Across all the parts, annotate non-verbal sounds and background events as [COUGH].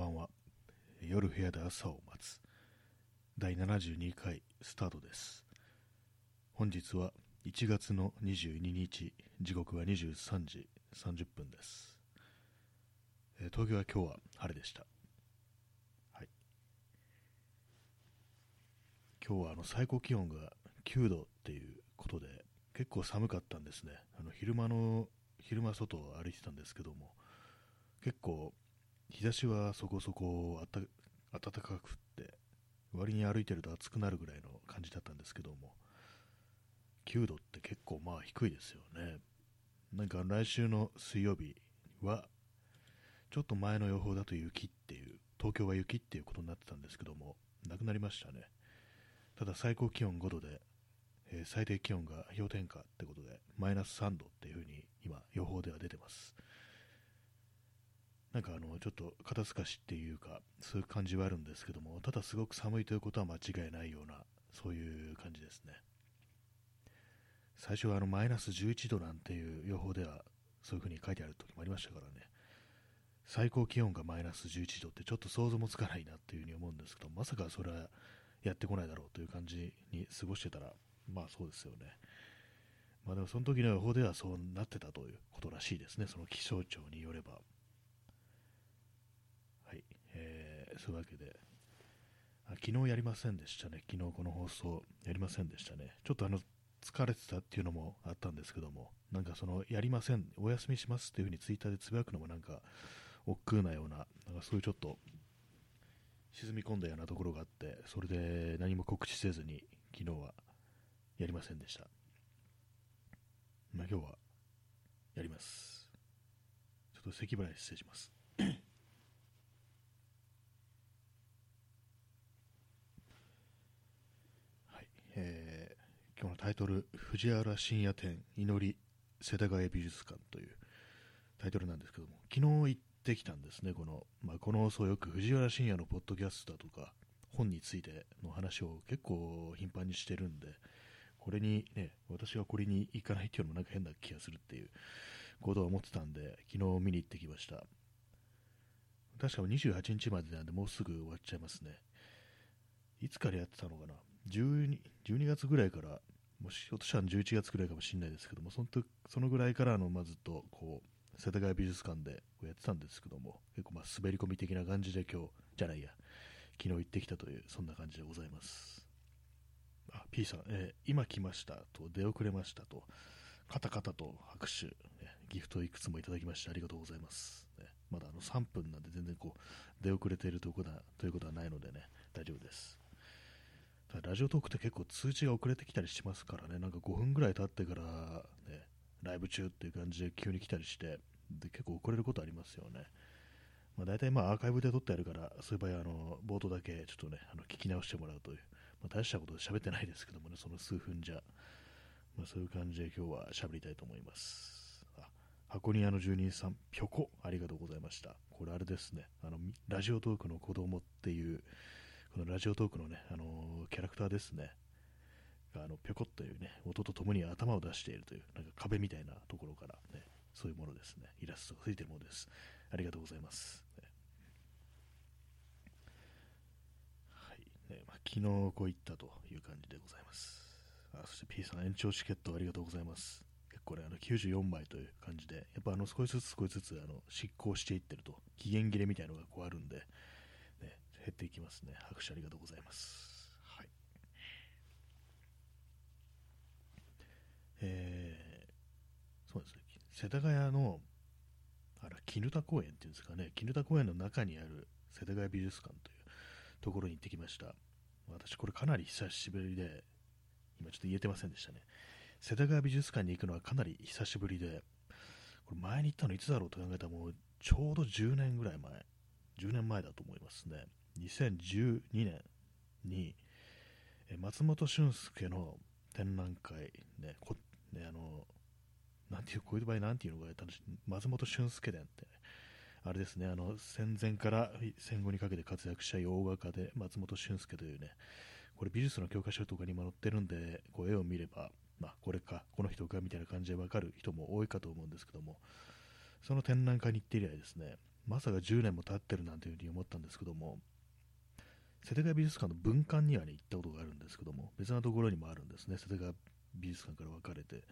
ばんは。夜部屋で朝を待つ。第72回スタートです。本日は1月の22日時刻は23時30分です、え東京は今日は晴れでした。はい。今日はあの最高気温が9度っていうことで結構寒かったんですね。あの昼間の昼間外を歩いてたんですけども結構日差しはそこそこ暖かくって割に歩いてると暑くなるぐらいの感じだったんですけども9度って結構まあ低いですよね。なんか来週の水曜日はちょっと前の予報だと雪っていう東京は雪っていうことになってたんですけどもなくなりましたね。ただ最高気温5度で、えー最低気温が氷点下ってことでマイナス3度っていうふうに今予報では出てます。なんかあのちょっと肩透かしっていうかそういう感じはあるんですけどもただすごく寒いということは間違いないようなそういう感じですね。最初はあのマイナス11度なんていう予報ではそういうふうに書いてある時もありましたからね。最高気温がマイナス11度ってちょっと想像もつかないなっていうふうに思うんですけどまさかそれはやってこないだろうという感じに過ごしてたらまあそうですよね。まあでもその時の予報ではそうなってたということらしいですね。その気象庁によればはい、えーそういうわけで。昨日やりませんでしたね。昨日この放送やりませんでしたね。ちょっとあの疲れてたっていうのもあったんですけども。なんかそのやりませんお休みしますっていうふうにツイッターでつぶやくのもなんか億劫なようななんかそういうちょっと沈み込んだようなところがあってそれで何も告知せずに昨日はやりませんでした。まあ今日はやります。ちょっと咳払い失礼しますはい、えー今日のタイトル「藤原深夜展祈り世田谷美術館」というタイトルなんですけども昨日行ってきたんですねこの,、まあ、この放送よく藤原深夜のポッドキャストだとか本についての話を結構頻繁にしてるんでこれにね私がこれに行かないっていうのもなんか変な気がするっていうことを思ってたんで昨日見に行ってきました。確か28日までなんでもうすぐ終わっちゃいますね。いつからやってたのかな？12, 12月ぐらいからもしひょっとしたら11月ぐらいかもしれないですけどもその時そのぐらいからあの、まあ、ずっとこう世田谷美術館でこうやってたんですけども結構まあ滑り込み的な感じで今日じゃないや昨日行ってきたというそんな感じでございます。あ P さん、えー今来ましたと出遅れましたとカタカタと拍手、ねギフトいくつもいただきましてありがとうございます、ねまだあの3分なんで全然こう出遅れているということはということはないのでね大丈夫です。ラジオトークって結構通知が遅れてきたりしますからね、なんか5分ぐらい経ってから、ね、ライブ中っていう感じで急に来たりして、で結構遅れることありますよね。まあ、大体まあアーカイブで撮ってあるから、そういう場合あの冒頭だけちょっとね、あの聞き直してもらうという、まあ、大したことで喋ってないですけどもね、その数分じゃ、まあ、そういう感じで今日は喋りたいと思います。あ箱庭の住人さん、ぴょこ、ありがとうございました。これあれですね、あのラジオトークの子供っていう、このラジオトークのね、あのキャラクターですね、あのぴょこっというね、音とともに頭を出しているという、なんか壁みたいなところからね、そういうものですね、イラストがついてるものです。ありがとうございます。ねはいねまあ、昨日こういったという感じでございます。あそして P さん、延長チケットありがとうございます。結構ね、あの94枚という感じで、やっぱあの少しずつ少しずつあの執行していってると、期限切れみたいなのがこうあるんで、減っていきますね。拍手ありがとうございます。はい。えー、そうですね。世田谷の、あら、絹田公園っていうんですかね、絹田公園の中にある世田谷美術館というところに行ってきました。私、これかなり久しぶりで、今ちょっと言えてませんでしたね。世田谷美術館に行くのはかなり久しぶりで、これ前に行ったのいつだろうと考えたらもうちょうど10年ぐらい前、10年前だと思いますね。2012年にえ松本俊介の展覧会、ね、こねあのなんていうこういう場合なんていうのが楽しい松本俊介展って、あれですねあの戦前から戦後にかけて活躍した洋画家で松本俊介というねこれ美術の教科書とかにも載ってるんでこう絵を見れば、まあ、これかこの人かみたいな感じで分かる人も多いかと思うんですけどもその展覧会に行って以来ですねまさか10年も経ってるなんていうふうに思ったんですけども、世田谷美術館の文館にはね、行ったことがあるんですけども、別なところにもあるんですね、世田谷美術館から分かれて。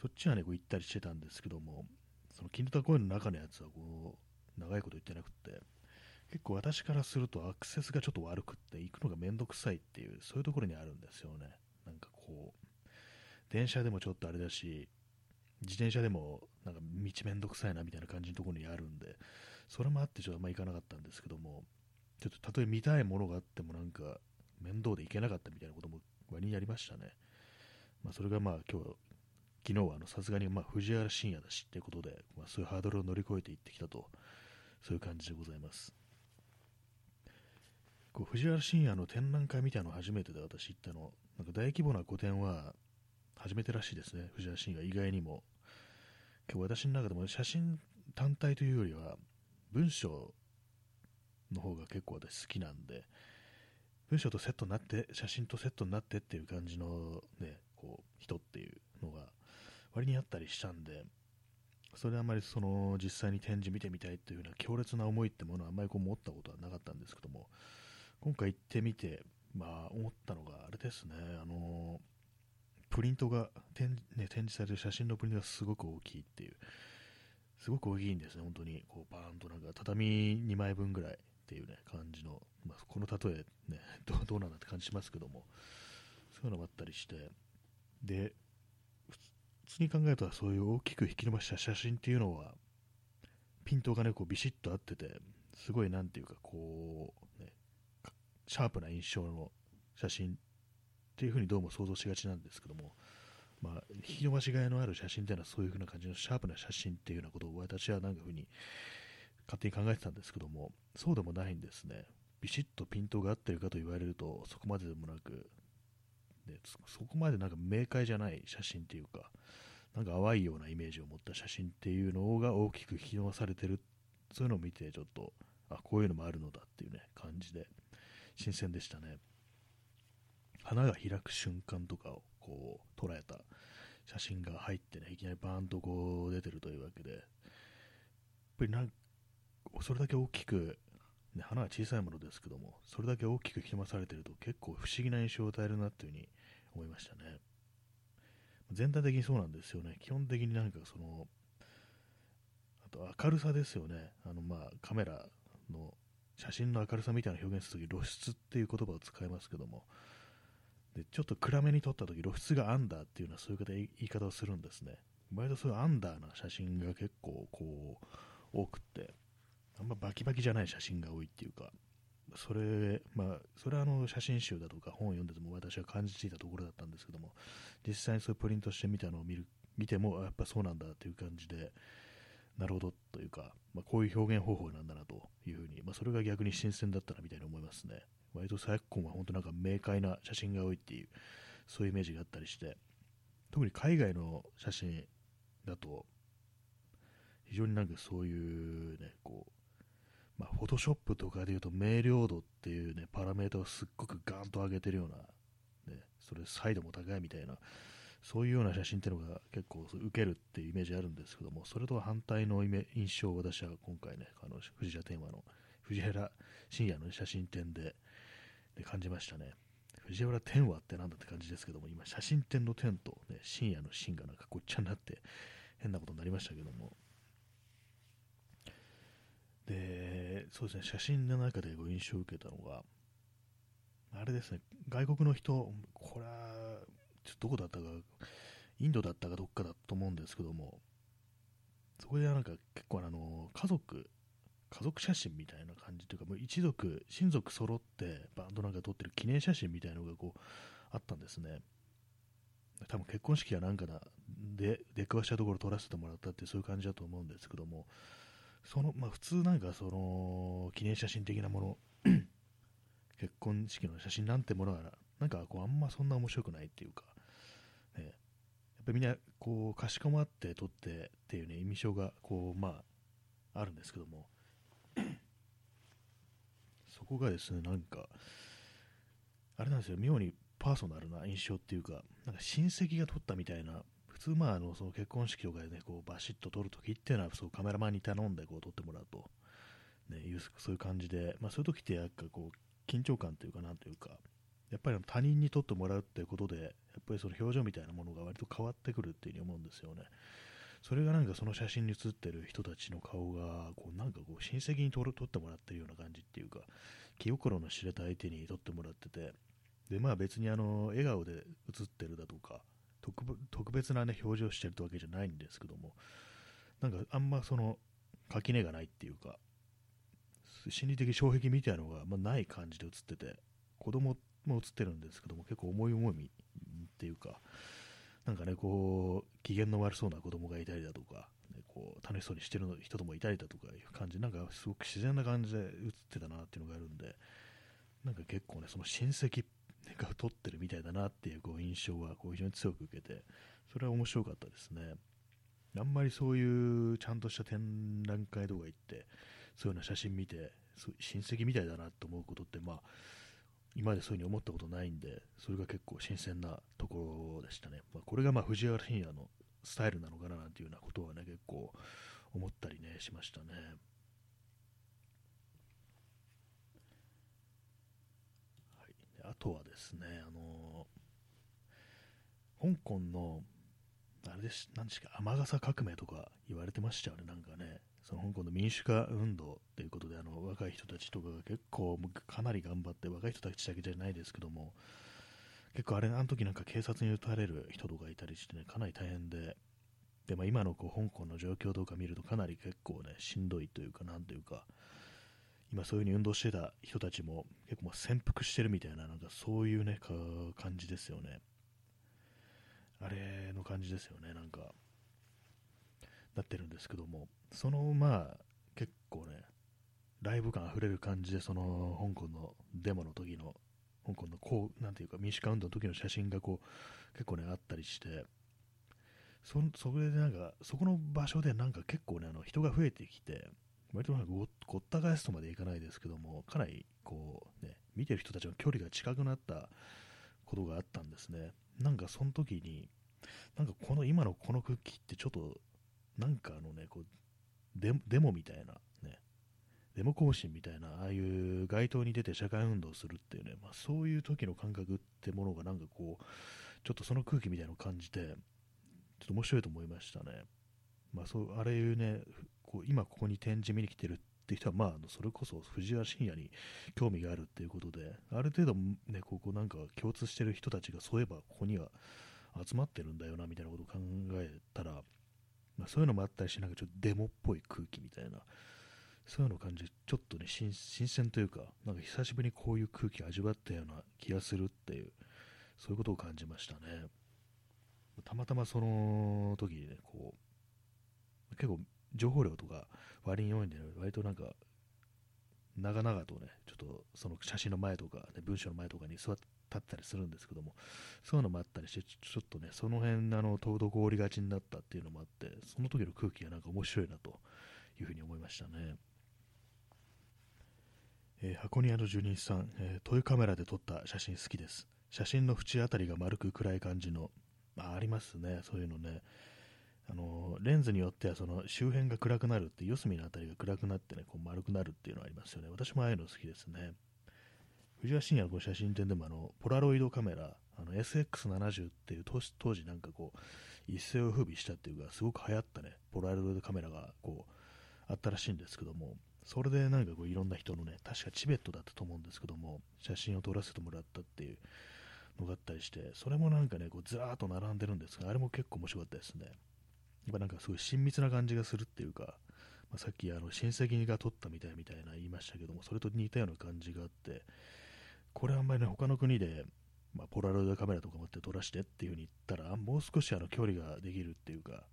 そっちはね、こう行ったりしてたんですけども、その金田公園の中のやつはこう、長いこと言ってなくって、結構私からするとアクセスがちょっと悪くって行くのがめんどくさいっていうそういうところにあるんですよねなんかこう電車でもちょっとあれだし自転車でもなんか道めんどくさいなみたいな感じのところにあるんでそれもあってちょっとあんま行かなかったんですけどもちょっとたとえ見たいものがあってもなんか面倒で行けなかったみたいなことも割にありましたね。まあそれがまあ今日昨日はさすがにまあ藤原信也だしっていうことで、まあ、そういうハードルを乗り越えていってきたと。そういう感じでございます。こう藤原信也の展覧会みたいなの初めてで私行ったの、なんか大規模な個展は初めてらしいですね、藤原信也以外にも。今日私の中でも写真単体というよりは文章の方が結構私好きなんで、文章とセットになって、写真とセットになってっていう感じのね、こう人っていうのが割にあったりしたんで、それであまりその実際に展示見てみたいっていう風な強烈な思いってものはあんまりこう持ったことはなかったんですけども、今回行ってみて、まあ、思ったのが、あれですね、あのプリントが展,、ね、展示される写真のプリントがすごく大きいっていう、すごく大きいんですね、本当に、こうバーンとなんか畳2枚分ぐらいっていうね、感じの、まあ、この例え、ね [LAUGHS] ど、うなんだって感じしますけども、そういうのもあったりして、で、普通に考えたらそういう大きく引き伸ばした写真っていうのは、ピントがね、こうビシッと合ってて、すごいなんていうか、こう、ねシャープな印象の写真っていう風にどうも想像しがちなんですけども、まあ、引き伸ばしがいのある写真っていうのはそういう風な感じのシャープな写真っていうようなことを私はなんか風に勝手に考えてたんですけども、そうでもないんですね。ビシッとピントが合ってるかと言われると、そこまででもなく、でそこまでなんか明快じゃない写真っていうか、なんか淡いようなイメージを持った写真っていうのが大きく引き伸ばされてる、そういうのを見て、ちょっと、あ、こういうのもあるのだっていうね、感じで、新鮮でしたね。花が開く瞬間とかをこう捉えた写真が入ってね、いきなりバーンとこう出てるというわけで、やっぱりなんそれだけ大きく、ね、花は小さいものですけども、それだけ大きく引きまされていると結構不思議な印象を与えるなというふうに思いましたね。全体的にそうなんですよね。基本的になんかその、あと明るさですよね。あのまあカメラの写真の明るさみたいな表現するとき露出っていう言葉を使いますけどもでちょっと暗めに撮ったとき露出がアンダーっていうのはそういう言い方をするんですね割とそういうアンダーな写真が結構こう多くってあんまバキバキじゃない写真が多いっていうかそれまあそれはあの写真集だとか本を読んでても私は感じていたところだったんですけども実際にそういうプリントしてみたのを見る見てもやっぱそうなんだっていう感じでなるほどというか、まあ、こういう表現方法なんだなというふうに、まあ、それが逆に新鮮だったなみたいに思いますね。割と昨今は本当なんか明快な写真が多いっていう、そういうイメージがあったりして、特に海外の写真だと、非常になんかそういうね、こう、まあ、フォトショップとかでいうと明瞭度っていうね、パラメータをすっごくガーンと上げてるような、ね、それサイドも高いみたいな、そういうような写真っていうのが結構受けるっていうイメージあるんですけども、それとは反対の印象を私は今回ね、あの藤原天和の藤原信也の写真展でで感じましたね。藤原天和ってなんだって感じですけども、今、写真展の天と、ね、深夜の深がなんかごっちゃになって変なことになりましたけども。で、そうですね、写真の中でご印象を受けたのが、あれですね、外国の人、これはちょどこだったか、インドだったかどっかだと思うんですけども、そこでなんか結構あの、家族、家族写真みたいな感じというか、もう一族、親族揃ってバンドなんか撮ってる記念写真みたいなのがこう、あったんですね。多分結婚式やなんかで出くわしたところ撮らせてもらったってそういう感じだと思うんですけども、その、まあ普通なんかその、記念写真的なもの、[COUGHS] 結婚式の写真なんてものは、なんかこうあんまそんな面白くないっていうか、ね、やっぱりみんなこうかしこまって撮ってっていうね印象がこうまああるんですけども。[COUGHS] そこがですねなんかあれなんですよ。妙にパーソナルな印象っていうかなんか親戚が撮ったみたいな普通まああのその結婚式とかでねこうバシッと撮るときっていうのはそうカメラマンに頼んでこう撮ってもらうとね、いうそういう感じで、まあ、そういう時ってやっぱこう緊張感というかなんというかやっぱり他人に撮ってもらうっていうことでやっぱりその表情みたいなものが割と変わってくるっていうふうに思うんですよね。それがなんかその写真に写ってる人たちの顔がこうなんかこう親戚に撮ってもらってるような感じっていうか気心の知れた相手に撮ってもらっててでまあ別にあの笑顔で写ってるだとか特別な、ね、表情をしてるってわけじゃないんですけどもなんかあんまその垣根がないっていうか心理的障壁みたいなのが、まあ、ない感じで写ってて子供も写ってるんですけども結構思い思いっていうかなんかねこう機嫌の悪そうな子供がいたりだとか、ね、こう楽しそうにしてる人ともいたりだとかいう感じなんかすごく自然な感じで写ってたなっていうのがあるんでなんか結構ねその親戚が撮ってるみたいだなっていうこう印象はこう非常に強く受けてそれは面白かったですねあんまりそういうちゃんとした展覧会とか行ってそういうような写真見て親戚みたいだなと思うことってまあ今までそういうふうに思ったことないんで、それが結構新鮮なところでしたね。まあ、これがまあ藤原信也のスタイルなのかななんていうようなことはね、結構思ったりね、しましたね。はい、あとはですね、あのー、香港の、あれです、何ですか、雨傘革命とか言われてましたよね、なんかね。その香港の民主化運動ということであの若い人たちとかが結構かなり頑張って若い人たちだけじゃないですけども結構あれあの時なんか警察に撃たれる人とかいたりしてねかなり大変でで、まあ、今のこう香港の状況とか見るとかなり結構ねしんどいというかなんというか今そういう風に運動してた人たちも結構もう潜伏してるみたいななんかそういうね感じですよね。あれの感じですよねなんか。なってるんですけども、そのまあ結構ね、ライブ感あふれる感じで、その香港のデモの時の、香港のこう、なんていうか民主化運動の時の写真がこう結構ね、あったりして、そそれでなんか、そこの場所でなんか結構ね、あの人が増えてきて、割となんかごった返すとまでいかないですけども、かなりこうね、見てる人たちの距離が近くなったことがあったんですね。なんかその時に、なんかこの今のこの空気ってちょっとなんかあのね、こうデデモみたいな、ね、デモ行進みたいな、ああいう街頭に出て社会運動するっていうね、まあ、そういう時の感覚ってものがなんかこう、ちょっとその空気みたいなのを感じて、ちょっと面白いと思いましたね。まあ、そうあれいうね、こう今ここに展示見に来てるって人は、まあ、それこそ藤原信也に興味があるっていうことで、ある程度、ね、ここなんか共通してる人たちがそういえばここには集まってるんだよなみたいなことを考えたら、まあ、そういうのもあったりし、なんかちょっとデモっぽい空気みたいな、そういうのを感じちょっとね新、鮮というか、なんか久しぶりにこういう空気味わったような気がするっていう、そういうことを感じましたね。たまたまその時にね、こう、結構情報量とか割に多いんで、ね、割となんか、長々とね、ちょっとその写真の前とか、ね、文章の前とかに座って立ったりするんですけども、そういうのもあったりして、ちょっとね、その辺、あの、滞りがちになったっていうのもあって、その時の空気がなんか面白いなというふうに思いましたね。えー、箱庭の住人さん、えー、トイカメラで撮った写真好きです。写真の縁あたりが丸く暗い感じの、まあ、ありますね、そういうのね。あのレンズによってはその周辺が暗くなるって、四隅のあたりが暗くなってね、こう丸くなるっていうのはありますよね。私もああいうの好きですね。藤原信也の写真展でもあのポラロイドカメラ、あの SX70 っていう当時なんかこう一世を風靡したっていうかすごく流行ったねポラロイドカメラがこうあったらしいんですけどもそれでなんかこういろんな人のね確かチベットだったと思うんですけども写真を撮らせてもらったっていうのがあったりしてそれもなんかねこうずらーっと並んでるんですがあれも結構面白かったですねやっぱなんかすごい親密な感じがするっていうかまあ、さっきあの親戚が撮ったみたいみたいな言いましたけどもそれと似たような感じがあってこれあんまりね、他の国で、まあ、ポラロイドカメラとか持って撮らしてっていう風に言ったら、もう少しあの距離ができるっていうか、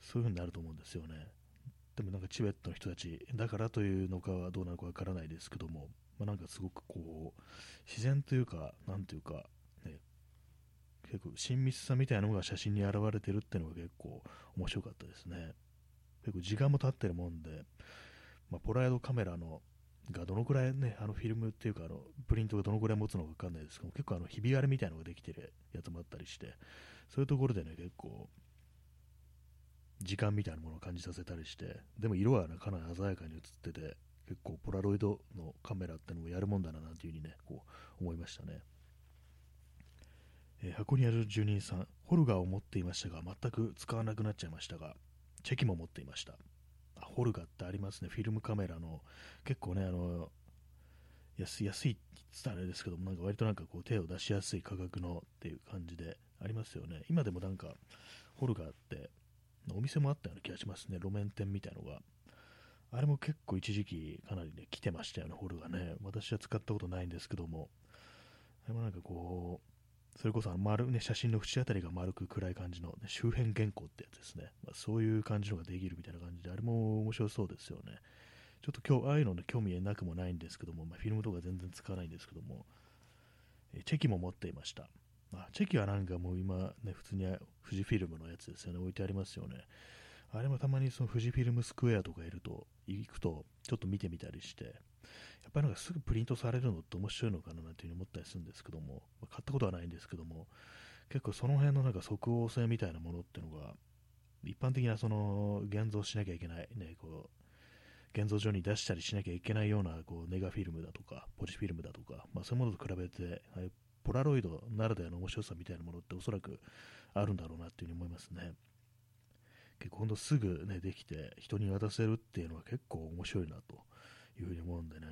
そういう風になると思うんですよね。でもなんかチベットの人たちだからというのかはどうなのかわからないですけども、まあ、なんかすごくこう、自然というか、なんというか、結構親密さみたいなのが写真に現れてるっていうのが結構面白かったですね。結構時間も経ってるもんで、まあ、ポライドカメラのがどのくらいね、あのフィルムっていうか、あのプリントがどのくらい持つのか分かんないですけど、結構あのひび割れみたいなのができてるやつもあったりして、そういうところでね、結構、時間みたいなものを感じさせたりして、でも色は、ね、かなり鮮やかに映ってて、結構ポラロイドのカメラってのもやるもんだななんていうふうにね、こう思いましたね。えー、箱にある住人さん、ホルガーを持っていましたが、全く使わなくなっちゃいましたが、チェキも持っていました。あホルガーってありますね、フィルムカメラの、結構ね、あの、安安いって言ったらあれですけども、なんか割となんかこう手を出しやすい価格のっていう感じでありますよね。今でもなんか、ホルガーって、お店もあったような気がしますね、路面店みたいのが。あれも結構一時期かなりね、来てましたよね、ホルガーね。私は使ったことないんですけども、あれもなんかこう、それこそあの丸、ね、写真の縁あたりが丸く暗い感じの、ね、周辺原稿ってやつですね、まあ、そういう感じのができるみたいな感じで、あれも面白そうですよね。ちょっと今日、ああいうのね、興味なくもないんですけども、まあ、フィルムとか全然使わないんですけども、えチェキも持っていました。あチェキはなんかもう今、ね、普通に富士フィルムのやつですよね、置いてありますよね。あれもたまにその富士フィルムスクエアとかいると、行くと、ちょっと見てみたりして、やっぱりなんかすぐプリントされるのって面白いのかななんていうふうに思ったりするんですけども、まあ、買ったことはないんですけども、結構その辺のなんか即応性みたいなものっていうのが、一般的なその現像しなきゃいけない、ね、こう現像上に出したりしなきゃいけないようなこうネガフィルムだとか、ポジフィルムだとか、まあ、そういうものと比べて、ポラロイドならではの面白さみたいなものっておそらくあるんだろうなっていうふうに思いますね。結構ほんとすぐね、できて人に渡せるっていうのは結構面白いなというふうに思うんでね、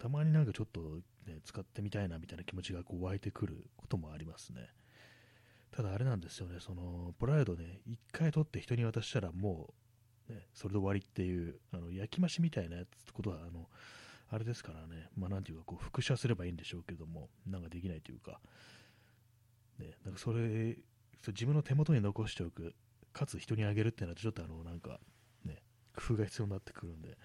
たまになんかちょっと、ね、使ってみたいなみたいな気持ちがこう湧いてくることもありますね。ただあれなんですよね、そのポライドね、1回取って人に渡したらもう、ね、それで終わりっていう、あの焼き増しみたいなやつってことは、あのあれですからね、まあ、なんていうかこう複写すればいいんでしょうけども、なんかできないというか、ね、なんかそれ、自分の手元に残しておく、かつ人にあげるってなると、ちょっとあの、なんか、ね、工夫が必要になってくるんで、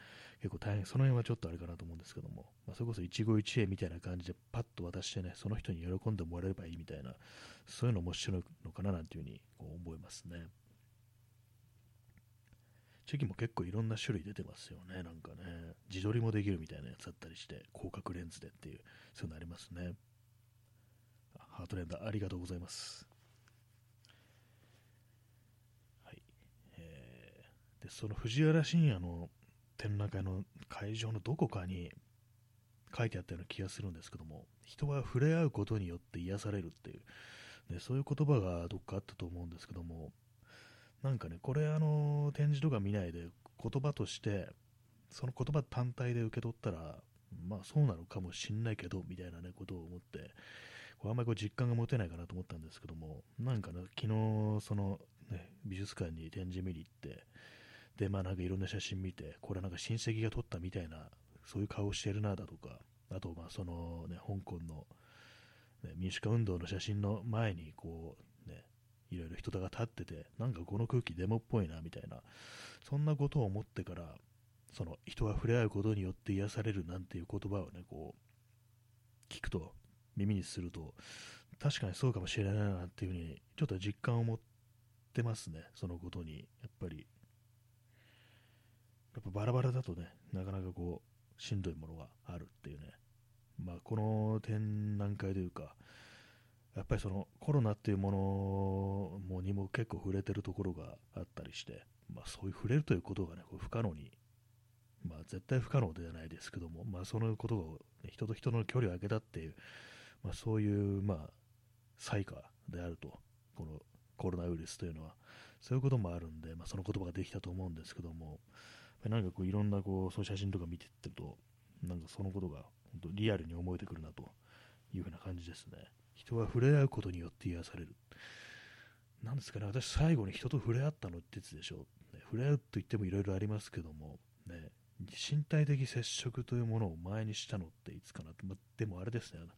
結構大変、その辺はちょっとあれかなと思うんですけども、まあ、それこそ一期一会みたいな感じでパッと渡してね、その人に喜んでもらえればいいみたいな、そういうの面白いのかななんていうふうにこう思いますね。チェキも結構いろんな種類出てますよね。なんかね、自撮りもできるみたいなやつだったりして、広角レンズでっていう、そういうのありますね。ハートレンダーありがとうございます。はい。えー、で、その藤原信也の展覧会の会場のどこかに書いてあったような気がするんですけども、人は触れ合うことによって癒されるっていう、ね、そういう言葉がどっかあったと思うんですけども、なんかね、これあの展示とか見ないで言葉として、その言葉単体で受け取ったら、まあそうなのかもしんないけど、みたいなね、ことを思って、これあんまりこう実感が持てないかなと思ったんですけども、なんかね、昨日、その、ね、美術館に展示見に行って、で、まあなんかいろんな写真見て、これなんか親戚が撮ったみたいな、そういう顔してるなだとか、あと、まあそのね、香港の、ね、民主化運動の写真の前に、こう、いろいろ人が立ってて、なんかこの空気デモっぽいなみたいな、そんなことを思ってから、その人が触れ合うことによって癒されるなんていう言葉をね、こう、聞くと、耳にすると、確かにそうかもしれないなっていうふうに、ちょっと実感を持ってますね、そのことに。やっぱり、やっぱバラバラだとね、なかなかこう、しんどいものがあるっていうね。まあ、この展覧会というか、やっぱりそのコロナっていうものにも結構触れてるところがあったりして、まあ、そういう触れるということがね、こう不可能に、まあ、絶対不可能ではないですけども、まあ、そのことを、ね、人と人の距離を空けたっていう、まあ、そういう、まあ、災禍であると、このコロナウイルスというのは、そういうこともあるんで、まあ、その言葉ができたと思うんですけども、なんかこういろんなこうそう写真とか見てってると、なんかそのことが本当リアルに思えてくるなというふうな感じですね。人は触れ合うことによって癒される。なんですかね、私最後に人と触れ合ったのってやつでしょう、ね。触れ合うと言ってもいろいろありますけども、ね、身体的接触というものを前にしたのっていつかなって、ま、でもあれですね、あの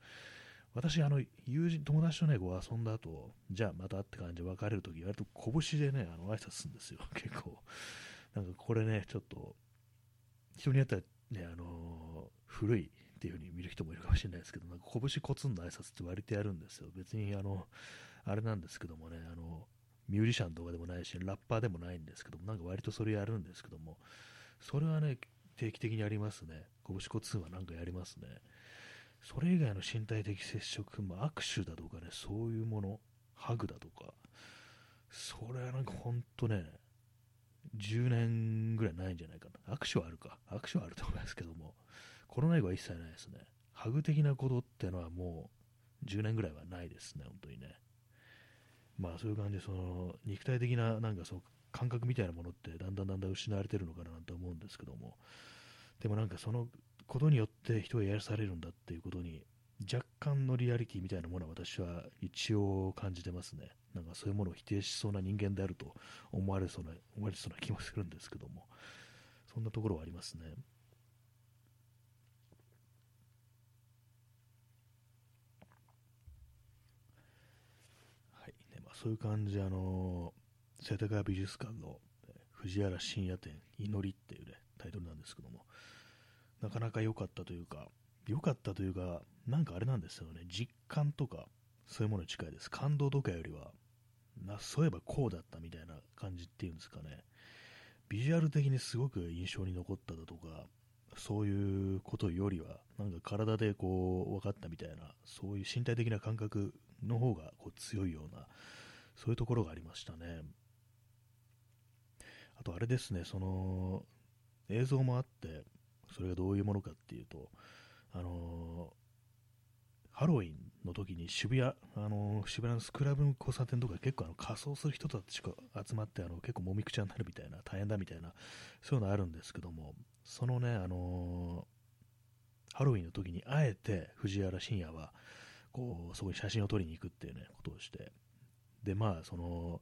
私、あの友人、友達とね、こう遊んだ後、じゃあまたって感じで別れるとき、割と拳でね、あの挨拶するんですよ、結構。なんかこれね、ちょっと、人によってはね、あのー、古いっていう風に見る人もいるかもしれないですけど、なんか拳コツンの挨拶って割とやるんですよ。別にあの、あれなんですけどもね、あの、ミュージシャンとかでもないし、ラッパーでもないんですけども、なんか割とそれやるんですけども、それはね、定期的にありますね。拳コツンはなんかやりますね。それ以外の身体的接触、まあ、握手だとかね、そういうもの、ハグだとか、それはなんかほんとね、10年ぐらいないんじゃないかな。握手はあるか。握手はあると思いますけども、コロナ以後は一切ないですね。ハグ的なことってのはもう10年ぐらいはないですね、本当にね。まあそういう感じで、その肉体的ななんかその感覚みたいなものってだんだんだんだん失われてるのかなと思うんですけども、でもなんかそのことによって人が癒されるんだっていうことに若干のリアリティみたいなものは私は一応感じてますね。なんかそういうものを否定しそうな人間であると思われそうな思われそうな気もするんですけども、そんなところはありますね。はい。ねまあ、そういう感じで、あの世田谷美術館の藤原深夜展祈りっていうね、タイトルなんですけども、なかなか良かったというか、良かったというか、なんかあれなんですよね、実感とか、そういうものに近いです。感動とかよりは、なそういえばこうだったみたいな感じっていうんですかね、ビジュアル的にすごく印象に残っただとか、そういうことよりは、なんか体でこう分かったみたいな、そういう身体的な感覚の方がこう強いような、そういうところがありましたね。あとあれですね、その映像もあって、それがどういうものかっていうと、あのハロウィンの時に渋谷、あの渋谷のスクラブの交差点とか結構あの仮装する人たちが集まってあの結構もみくちゃになるみたいな、大変だみたいな、そういうのあるんですけども、そのね、あのハロウィンの時にあえて藤原信也はこうそこに写真を撮りに行くっていうね、ことをして、で、まあ、その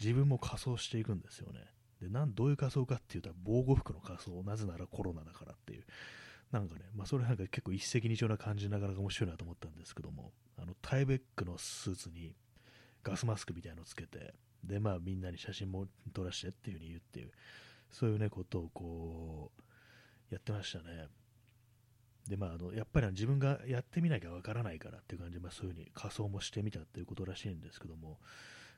自分も仮装していくんですよね。でなんどういう仮装かっていうと、防護服の仮装、なぜならコロナだからっていう、なんかね、まあ、それなんか結構一石二鳥な感じながら面白いなと思ったんですけども、あのタイベックのスーツにガスマスクみたいなのつけて、で、まあみんなに写真も撮らしてっていう風に言うっていう、そういうね、ことをこう、やってましたね。で、まあ、あのやっぱり自分がやってみなきゃわからないからっていう感じで、まあ、そういう風に仮装もしてみたっていうことらしいんですけども、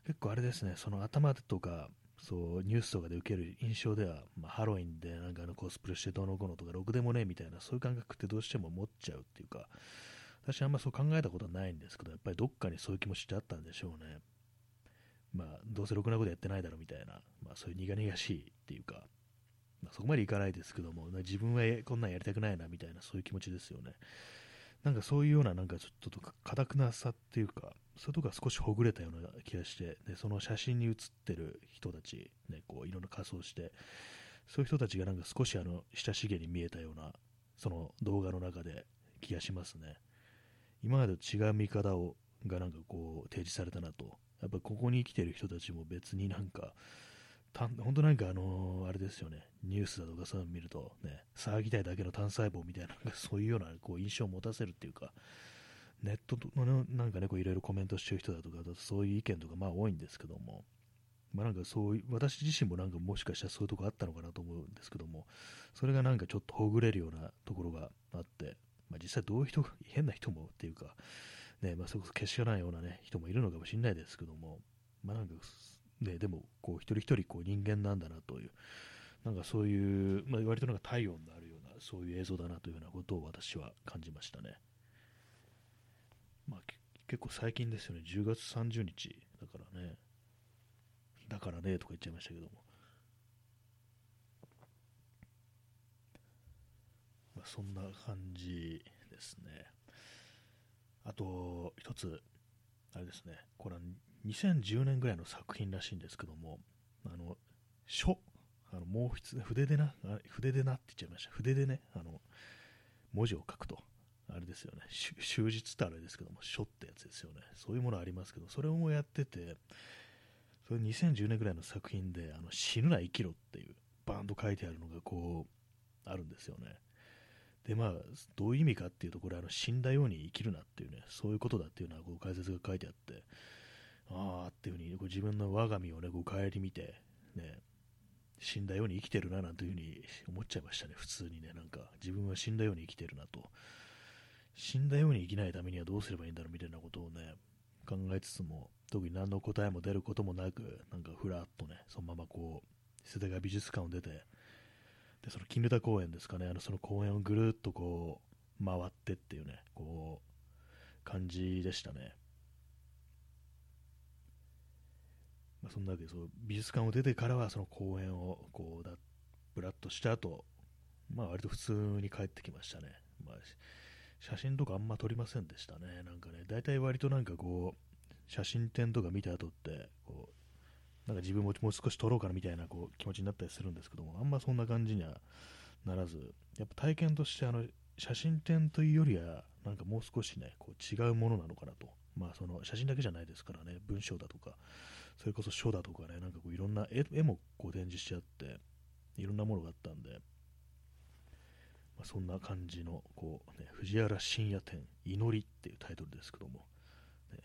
結構あれですね、その頭とか、そうニュースとかで受ける印象では、まあ、ハロウィンでなんかあのコスプレしてどうのこうのとか、ろくでもねみたいな、そういう感覚ってどうしても持っちゃうっていうか、私はあんまそう考えたことはないんですけど、やっぱりどっかにそういう気持ちってあったんでしょうね。まあ、どうせろくなことやってないだろみたいな、まあ、そういう苦々しいっていうか、まあ、そこまでいかないですけども、自分はこんなんやりたくないなみたいな、そういう気持ちですよね。なんかそういうような、なんかちょっと硬くなさっていうか、そういうとこが少しほぐれたような気がして、でその写真に写ってる人たち、ね、こういろんな仮装して、そういう人たちがなんか少しあの親しげに見えたような、その動画の中で気がしますね。今までと違う見方をがなんかこう提示されたなと。やっぱここに生きてる人たちも別になんか、本当なんかあのー、あれですよね、ニュースだとかそういうの見ると、ね、騒ぎたいだけの単細胞みたいな、[LAUGHS] そういうようなこう印象を持たせるっていうか、ネットのなんかね、いろいろコメントしてる人だとか、そういう意見とかまあ多いんですけども、まあなんかそういう、私自身もなんかもしかしたらそういうとこあったのかなと思うんですけども、それがなんかちょっとほぐれるようなところがあって、まあ実際どういう人が、変な人もっていうか、ね、まあそれこそけしからないようなね、人もいるのかもしれないですけども、まあなんか、ね、でもこう一人一人こう人間なんだなという、なんかそういう、まあ、割となんか体温のあるような、そういう映像だなというようなことを私は感じましたね。まあ、結構最近ですよね、10月30日だからね、だからねとか言っちゃいましたけども、まあ、そんな感じですね。あと、一つ、あれですね、これは2010年ぐらいの作品らしいんですけども、あの、書、あの毛筆、筆でな、筆でなって言っちゃいました。筆でね、あの、文字を書くと。あれですよね、終日ってあれですけども、書ってやつですよね。そういうものありますけど、それをやってて、それ2010年ぐらいの作品で、あの死ぬな生きろっていうバーンと書いてあるのがこう、あるんですよね。で、まあ、どういう意味かっていうと、これ、あの死んだように生きるなっていうね、そういうことだっていうのはこう解説が書いてあって、ああっていうふうにこう自分の我が身をね、こう顧みて、ね、死んだように生きてるななんていうふうに思っちゃいましたね、普通にね、なんか自分は死んだように生きてるなと。死んだように生きないためにはどうすればいいんだろうみたいなことをね、考えつつも、特に何の答えも出ることもなく、なんかふらっとね、そのままこう、世田谷美術館を出て、で、その金田公園ですかね、あのその公園をぐるっとこう、回ってっていうね、こう、感じでしたね。まあ、そんなわけでそう美術館を出てからはその公園をこうだぶらっとした後、まあ割と普通に帰ってきましたね。まあ、写真とかあんま撮りませんでしたね。なんかね、大体割となんかこう、写真展とか見た後って、こう、なんか自分ももう少し撮ろうかなみたいなこう気持ちになったりするんですけども、あんまそんな感じにはならず、やっぱ体験としてあの写真展というよりは、なんかもう少しね、こう違うものなのかなと。まあその写真だけじゃないですからね、文章だとか、それこそ書だとかね、なんかこういろんな絵もこう展示してあって、いろんなものがあったんで、まあ、そんな感じのこう、ね、藤原深夜展祈りっていうタイトルですけども、ね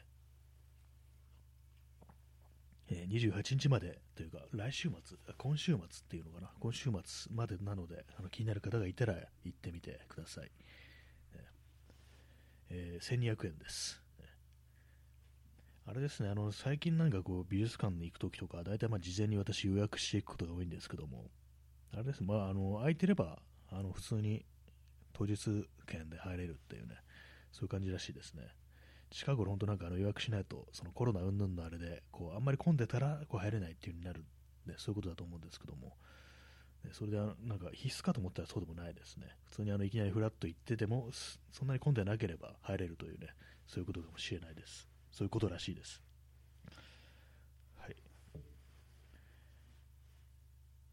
えー、28日までというか来週末、今週末っていうのかな、今週末までなのであの気になる方がいたら行ってみてください。えー、1200円です。あれですね、あの最近なんかこう美術館に行くときとか、大体まあ事前に私予約していくことが多いんですけども、あれです、まあ、あの空いてればあの普通に当日券で入れるっていうね、そういう感じらしいですね。近頃本当なんかあの予約しないと、そのコロナ云々のあれで、こうあんまり混んでたらこう入れないっていう風になる、ね、そういうことだと思うんですけども、それでなんか必須かと思ったらそうでもないですね。普通にあのいきなりフラッと行ってても、そんなに混んでなければ入れるというね、そういうことかもしれないです。そういうことらしいです。はい。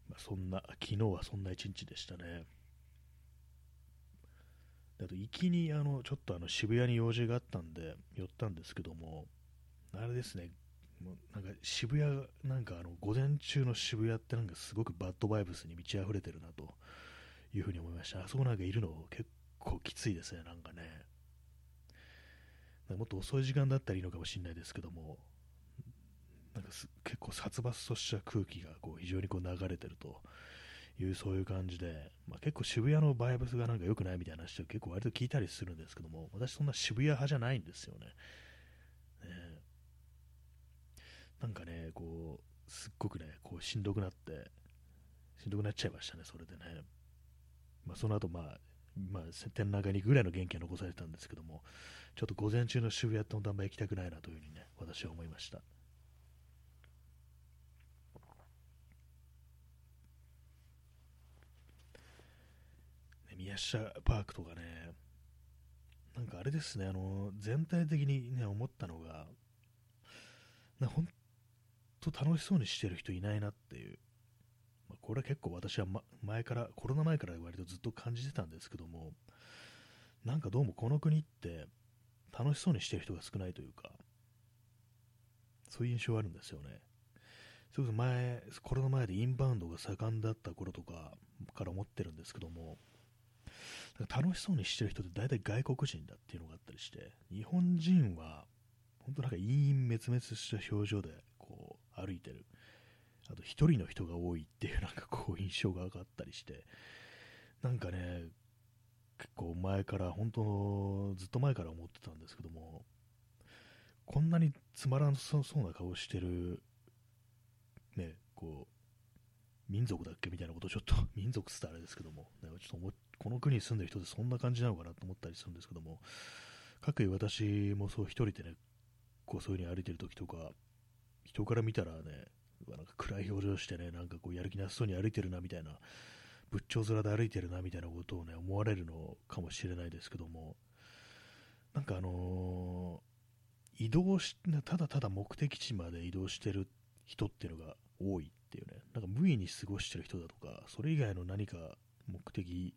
まあ、そんな、昨日はそんな一日でしたね。あと、行きに、あの、ちょっとあの、渋谷に用事があったんで、寄ったんですけども、あれですね、もうなんか渋谷、なんかあの、午前中の渋谷ってなんかすごくバッドバイブスに満ち溢れてるなというふうに思いました。あそこなんかいるの結構きついですね、なんかね。もっと遅い時間だったらいいのかもしれないですけども、なんか結構殺伐とした空気がこう非常にこう流れてるというそういう感じで、まあ、結構渋谷のバイブスがなんか良くないみたいな話を結構割と聞いたりするんですけども、私そんな渋谷派じゃないんですよね。ねなんかね、こう、すっごくね、こうしんどくなって、しんどくなっちゃいましたね、それでね。まあ、その後、まあ、まあ、展覧会にぐらいの元気が残されたんですけども、ちょっと午前中の渋谷って本当あんま行きたくないなというふうにね、私は思いました。ね宮下パークとかね、なんかあれですね、あの全体的に、ね、思ったのが、な本当楽しそうにしてる人いないなっていう、まあ、これは結構私は、ま、前から、コロナ前から割とずっと感じてたんですけども、なんかどうもこの国って楽しそうにしてる人が少ないというか、そういう印象があるんですよね。それこそ前、コロナ前でインバウンドが盛んだった頃とかから思ってるんですけども、楽しそうにしてる人って大体外国人だっていうのがあったりして、日本人は本当なんか陰陰滅滅した表情でこう歩いてる。あと一人の人が多いっていうなんかこう印象が上がったりして、なんかね、結構前から、本当ずっと前から思ってたんですけども、こんなにつまらんそうな顔してる、ね、こう、民族だっけみたいなことをちょっと、[LAUGHS] 民族っつったらあれですけども、ね、ちょっとこの国に住んでる人ってそんな感じなのかなと思ったりするんですけども、かくいう私もそう一人でね、こうそういう風に歩いてる時とか、人から見たらね、なんか暗い表情してね、なんかこうやる気なさそうに歩いてるなみたいな、仏頂面で歩いてるなみたいなことをね、思われるのかもしれないですけども、なんかあのー、移動し、ただただ目的地まで移動してる人っていうのが多いっていうね、なんか無意に過ごしてる人だとか、それ以外の何か目的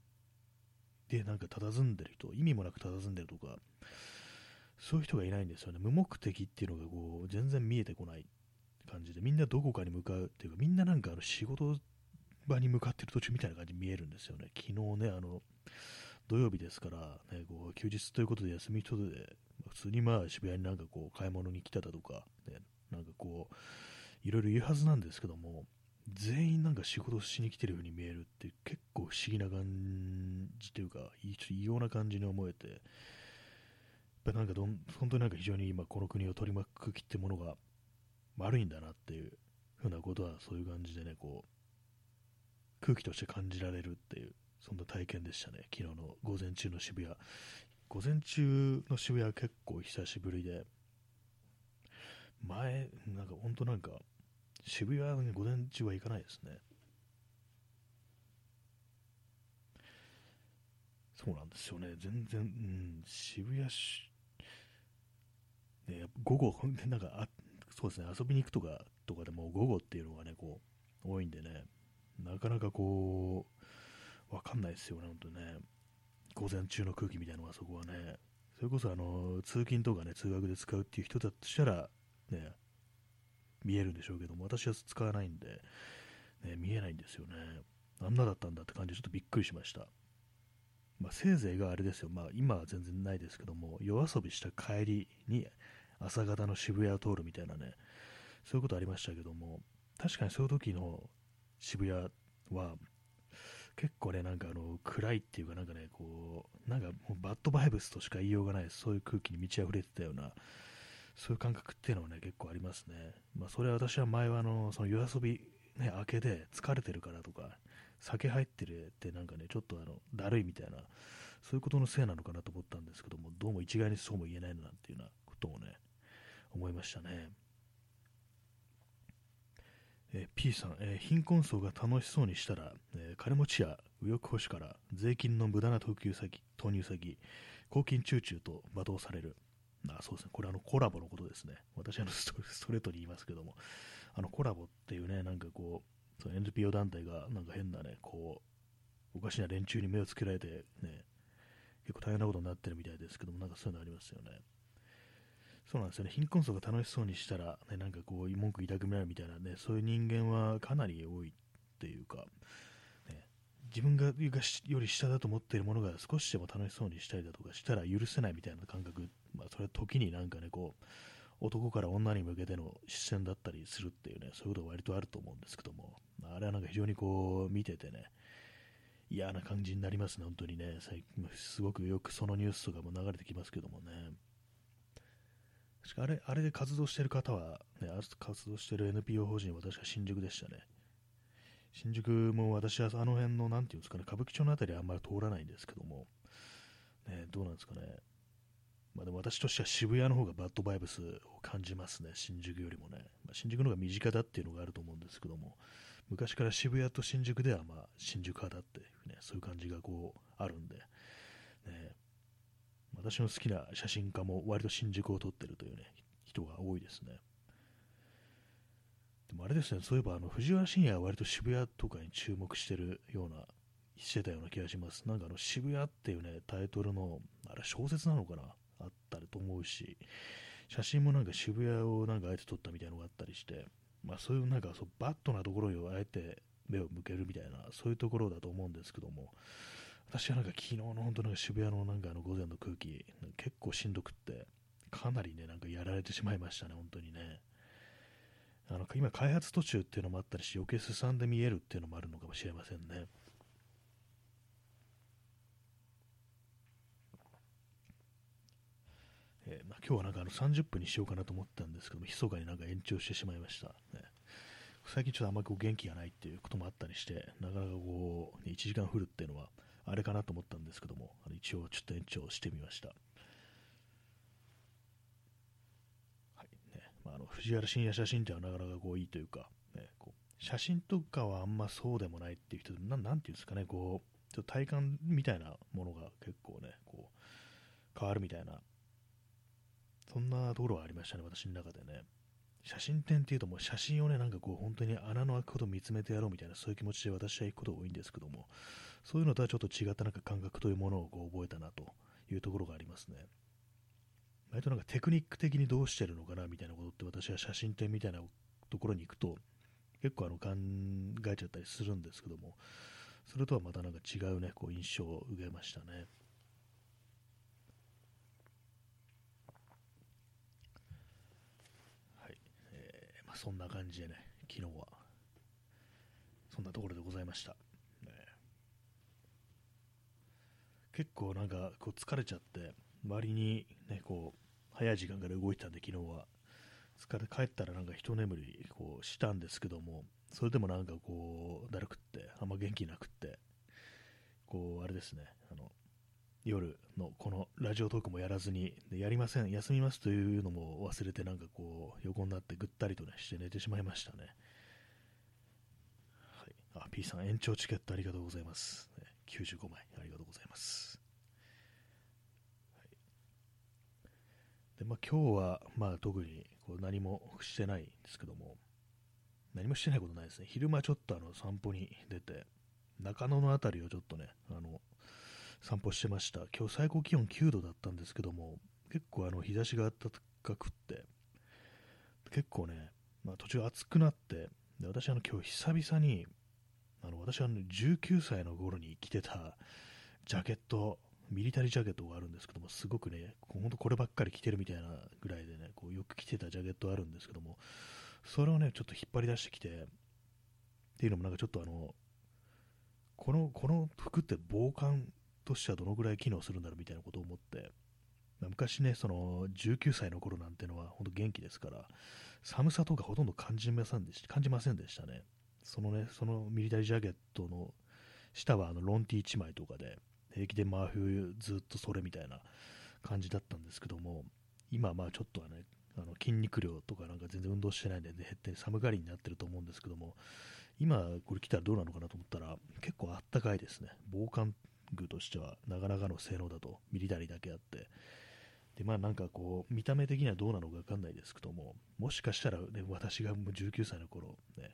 でなんか佇んでる人、意味もなく佇んでるとか、そういう人がいないんですよね。無目的っていうのがこう全然見えてこない感じで、みんなどこかに向かうっていうか、みんななんかあの仕事場に向かってる途中みたいな感じに見えるんですよね。昨日ね、あの、土曜日ですから、ね、こう休日ということで休み人で、普通にまあ渋谷になんかこう買い物に来てたとか、ね、なんかこう、いろいろ言うはずなんですけども、全員なんか仕事しに来てるように見えるって結構不思議な感じというか、ちょっと異様な感じに思えて、やっぱなんかどん本当になんか非常に今この国を取り巻く気ってものが悪いんだなっていうふうなことはそういう感じでね、こう、空気として感じられるっていう、そんな体験でしたね、昨日の午前中の渋谷。午前中の渋谷は結構久しぶりで、前、なんか本当なんか、渋谷に午前中は行かないですね。そうなんですよね。全然、うん、渋谷し、ね、午後、なんかあ、そうですね、遊びに行くとか、とかでも午後っていうのがね、こう、多いんでね、なかなかこう、わかんないですよね、本当ね。午前中の空気みたいなのがそこはね、それこそあの通勤とかね、通学で使うっていう人だとしたら、ね、見えるんでしょうけども、私は使わないんで、ね、見えないんですよね。あんなだったんだって感じでちょっとびっくりしました。まあ、せいぜいがあれですよ、まあ、今は全然ないですけども、夜遊びした帰りに朝方の渋谷を通るみたいなね、そういうことありましたけども、確かにそういう時の渋谷は、結構ね、なんかあの暗いっていうか、なんかね、こう、なんかもうバッドバイブスとしか言いようがない、そういう空気に満ち溢れてたような、そういう感覚っていうのはね、結構ありますね。まあ、それは私は前はあの、その夜遊び、ね、明けで疲れてるからとか、酒入ってるってなんかね、ちょっとあの、だるいみたいな、そういうことのせいなのかなと思ったんですけども、どうも一概にそうも言えないなっていうようなことをね、思いましたね。えー、P さん、えー、貧困層が楽しそうにしたら、えー、金持ちや右翼保守から税金の無駄な投球先、投入先、公金チューチューと罵倒される。あそうですね、これあのコラボのことですね。私はストレートに言いますけども、あのコラボっていうね、なんかこう、その NPO 団体がなんか変なね、こう、おかしな連中に目をつけられて、ね、結構大変なことになってるみたいですけども、なんかそういうのありますよね。そうなんですよね、貧困層が楽しそうにしたら、ね、なんかこう、文句言いたくなるみたいなね、そういう人間はかなり多いっていうか、ね、自分がより下だと思っているものが少しでも楽しそうにしたりだとかしたら許せないみたいな感覚、まあ、それは時になんかね、こう、男から女に向けての視線だったりするっていうね、そういうことが割とあると思うんですけども、あれはなんか非常にこう、見ててね、嫌な感じになりますね、本当にね、最近すごくよくそのニュースとかも流れてきますけどもね。確かあれあれで活動してる方は、ね、活動してる NPO 法人は確か新宿でしたね。新宿も私はあの辺の、なんていうんですかね、歌舞伎町の辺りはあんまり通らないんですけども、ね、どうなんですかね。まあ、でも私としては渋谷の方がバッドバイブスを感じますね、新宿よりもね。まあ、新宿の方が身近だっていうのがあると思うんですけども、昔から渋谷と新宿ではまあ新宿派だっていう、ね、そういう感じがこうあるんで、ね、私の好きな写真家も割と新宿を撮ってるというね、人が多いですね。でもあれですね、そういえばあの藤原信也は割と渋谷とかに注目してるような、してたような気がします。なんかあの渋谷っていうね、タイトルの、あれ小説なのかな？あったりと思うし、写真もなんか渋谷をなんかあえて撮ったみたいなのがあったりして、まあそういうなんかそうバットなところをあえて目を向けるみたいな、そういうところだと思うんですけども、私はなんか昨日の本当なんか渋谷のなんかあの午前の空気、結構しんどくって、かなりね、なんかやられてしまいましたね、本当にね。あの今、開発途中っていうのもあったりし、余計すさんで見えるっていうのもあるのかもしれませんね。えー、まあ、今日はなんかあの30分にしようかなと思ったんですけども、密かになんか延長してしまいました。ね、最近ちょっとあんまりこう元気がないっていうこともあったりして、なかなかこう、1時間降るっていうのは、あれかなと思ったんですけども、あの一応ちょっと延長してみました。はいねまあ、あの藤原信也写真ってはなかなかこういいというか、ね、こう写真とかはあんまそうでもないっていう人な、なんていうんですかね、こう、ちょっと体感みたいなものが結構ね、こう、変わるみたいなそんなところはありましたね、私の中でね。写真展っていうともう写真をね、なんかこう本当に穴の開くことを見つめてやろうみたいなそういう気持ちで私は行くことが多いんですけども、そういうのとはちょっと違ったなんか感覚というものをこう覚えたなというところがありますね。割となんかテクニック的にどうしてるのかなみたいなことって私は写真展みたいなところに行くと結構あの考えちゃったりするんですけども、それとはまたなんか違うね、こう印象を受けましたね。そんな感じでね、昨日は、そんなところでございました。ね、結構なんかこう疲れちゃって、周りにね、こう、早い時間から動いてたんで、昨日は。疲れ帰ったらなんか一眠りこうしたんですけども、それでもなんかこう、だるくって、あんま元気なくって、こう、あれですね、あの、夜のこのラジオトークもやらずに、でやりません、休みますというのも忘れて、なんかこう、横になってぐったりとね、して寝てしまいましたねはい。あ、P さん、延長チケットありがとうございます。ね、95枚ありがとうございます。はい、で、まあ、今日は、まあ、特にこう何もしてないんですけども、何もしてないことないですね。昼間ちょっとあの散歩に出て、中野の辺りをちょっとね、あの、散歩してました。今日最高気温9度だったんですけども、結構あの日差しが暖かくって、結構ね、まあ、途中暑くなって、で私あの今日久々に、あの私は、ね、19歳の頃に着てたジャケット、ミリタリージャケットがあるんですけども、すごくね、本当こればっかり着てるみたいなぐらいでね、こうよく着てたジャケットあるんですけども、それをね、ちょっと引っ張り出してきて、っていうのもなんかちょっとあの、この、この服って防寒としてはどのぐらい機能するんだろうみたいなことを思って、昔ね、その19歳の頃なんてのは本当元気ですから、寒さとかほとんど感じませんでした感じませんでしたね。そのね、そのミリタリージャケットの下はあのロンティ1枚とかで、平気で真冬ずっとそれみたいな感じだったんですけども、今まあちょっとはね、あの筋肉量とかなんか全然運動してないんで、ね、減って寒がりになってると思うんですけども、今これ来たらどうなのかなと思ったら、結構あったかいですね。防寒具としてはなかなかの性能だと、ミリタリーだけあって。で、まあなんかこう、見た目的にはどうなのかわかんないですけども、もしかしたらね、私がもう19歳の頃ね、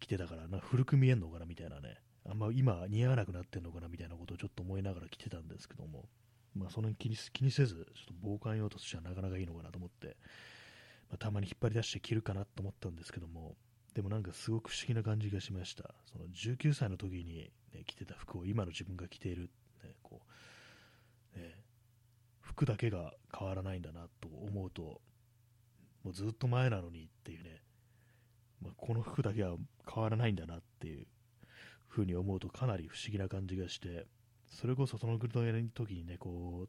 来てたからな、古く見えんのかなみたいなね、あんま今似合わなくなってんのかなみたいなことをちょっと思いながら来てたんですけども、まあ、その気に気にせず、ちょっと防寒用としてはなかなかいいのかなと思って、まあ、たまに引っ張り出して着るかなと思ったんですけども、でもなんかすごく不思議な感じがしました。その19歳の時に、ね、着てた服を今の自分が着ている、ね、こう、ね、服だけが変わらないんだなと思うと、もうずっと前なのにっていうね、まあ、この服だけは変わらないんだなっていう風に思うとかなり不思議な感じがして、それこそそのぐらいの時にね、こう、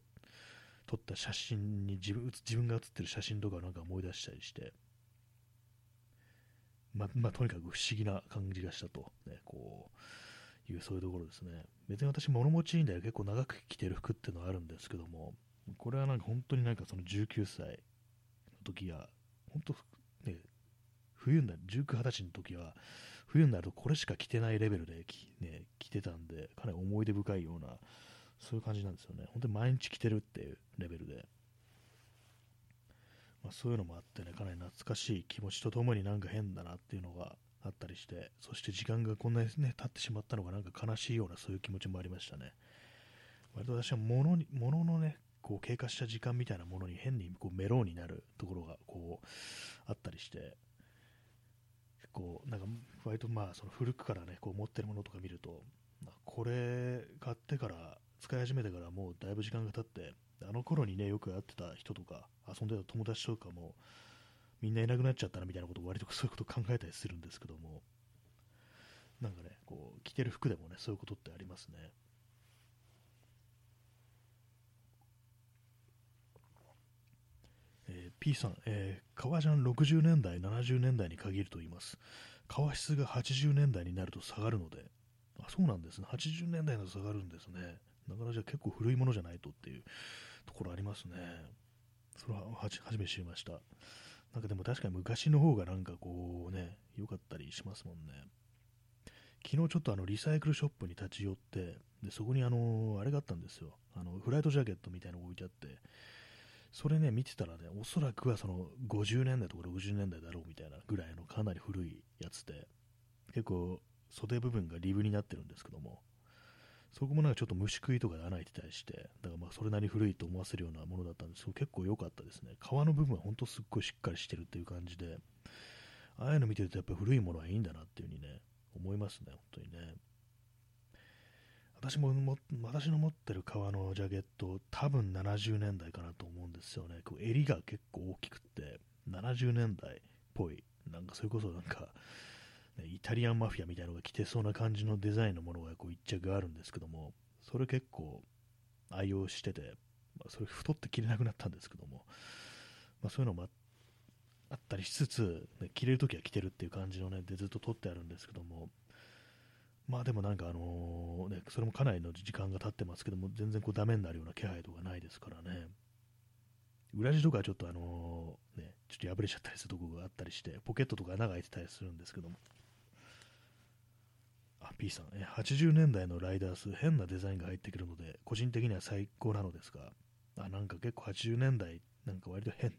撮った写真に自分自分が写ってる写真とかなんか思い出したりして、ままあ、とにかく不思議な感じがしたと、ね、こういうそういうところですね。別に私、物持ちいいんで結構長く着てる服っていうのはあるんですけども、これはなんか本当になんかその19歳の時や、本当、ね、冬になる、19、20歳の時は、冬になるとこれしか着てないレベルでね、着てたんで、かなり思い出深いような、そういう感じなんですよね。本当に毎日着てるっていうレベルで。まあ、そういうのもあってね、かなり懐かしい気持ちとともになんか変だなっていうのがあったりして、そして時間がこんなにね、経ってしまったのがなんか悲しいようなそういう気持ちもありましたね。割と私は物に、物のね、こう経過した時間みたいなものに変にこうメローになるところがこうあったりして、こうなんか割とまあその古くからねこう持ってるものとか見ると、これ買ってから使い始めてからもうだいぶ時間が経ってあの頃にねよく会ってた人とか遊んでた友達とかもみんないなくなっちゃったなみたいなことを割とそういうこと考えたりするんですけどもなんかねこう着てる服でもねそういうことってありますね。えー、P さん、えー、革ジャン60年代、70年代に限ると言います。革質が80年代になると下がるので、あ、そうなんですね。80年代だと下がるんですね。なかなかじゃ結構古いものじゃないとっていうところありますね。それは初めて知りました。なんかでも確かに昔の方がなんかこうね、良かったりしますもんね。昨日ちょっとあのリサイクルショップに立ち寄って、でそこにあのあれがあったんですよ。あのフライトジャケットみたいなのが置いてあって、それね、見てたらね、おそらくはその50年代とか60年代だろうみたいなぐらいのかなり古いやつで、結構袖部分がリブになってるんですけども、そこもなんかちょっと虫食いとかで穴開いてたりして、だからまあそれなり古いと思わせるようなものだったんですけど、結構良かったですね。皮の部分は本当すっごいしっかりしてるっていう感じで、ああいうの見てるとやっぱ古いものはいいんだなっていう風にね、思いますね、本当にね。私もも私の持ってる革のジャケット、多分70年代かなと思うんですよね。こう襟が結構大きくて、70年代っぽい、なんかそれこそなんか、ね、イタリアンマフィアみたいなのが着てそうな感じのデザインのものがこう一着あるんですけども、それ結構愛用してて、まあ、それ太って着れなくなったんですけども、まあ、そういうのもあったりしつつ、ね、着れるときは着てるっていう感じのね、でずっと撮ってあるんですけども、まあでもなんかあのね、それもかなりの時間が経ってますけども、全然こうダメになるような気配とかないですからね。裏地とかはちょっとあのね、ちょっと破れちゃったりするとこがあったりして、ポケットとか穴が開いてたりするんですけども。あ P さん、え80年代のライダース、変なデザインが入ってくるので、個人的には最高なのですが、あなんか結構80年代、なんか割と変、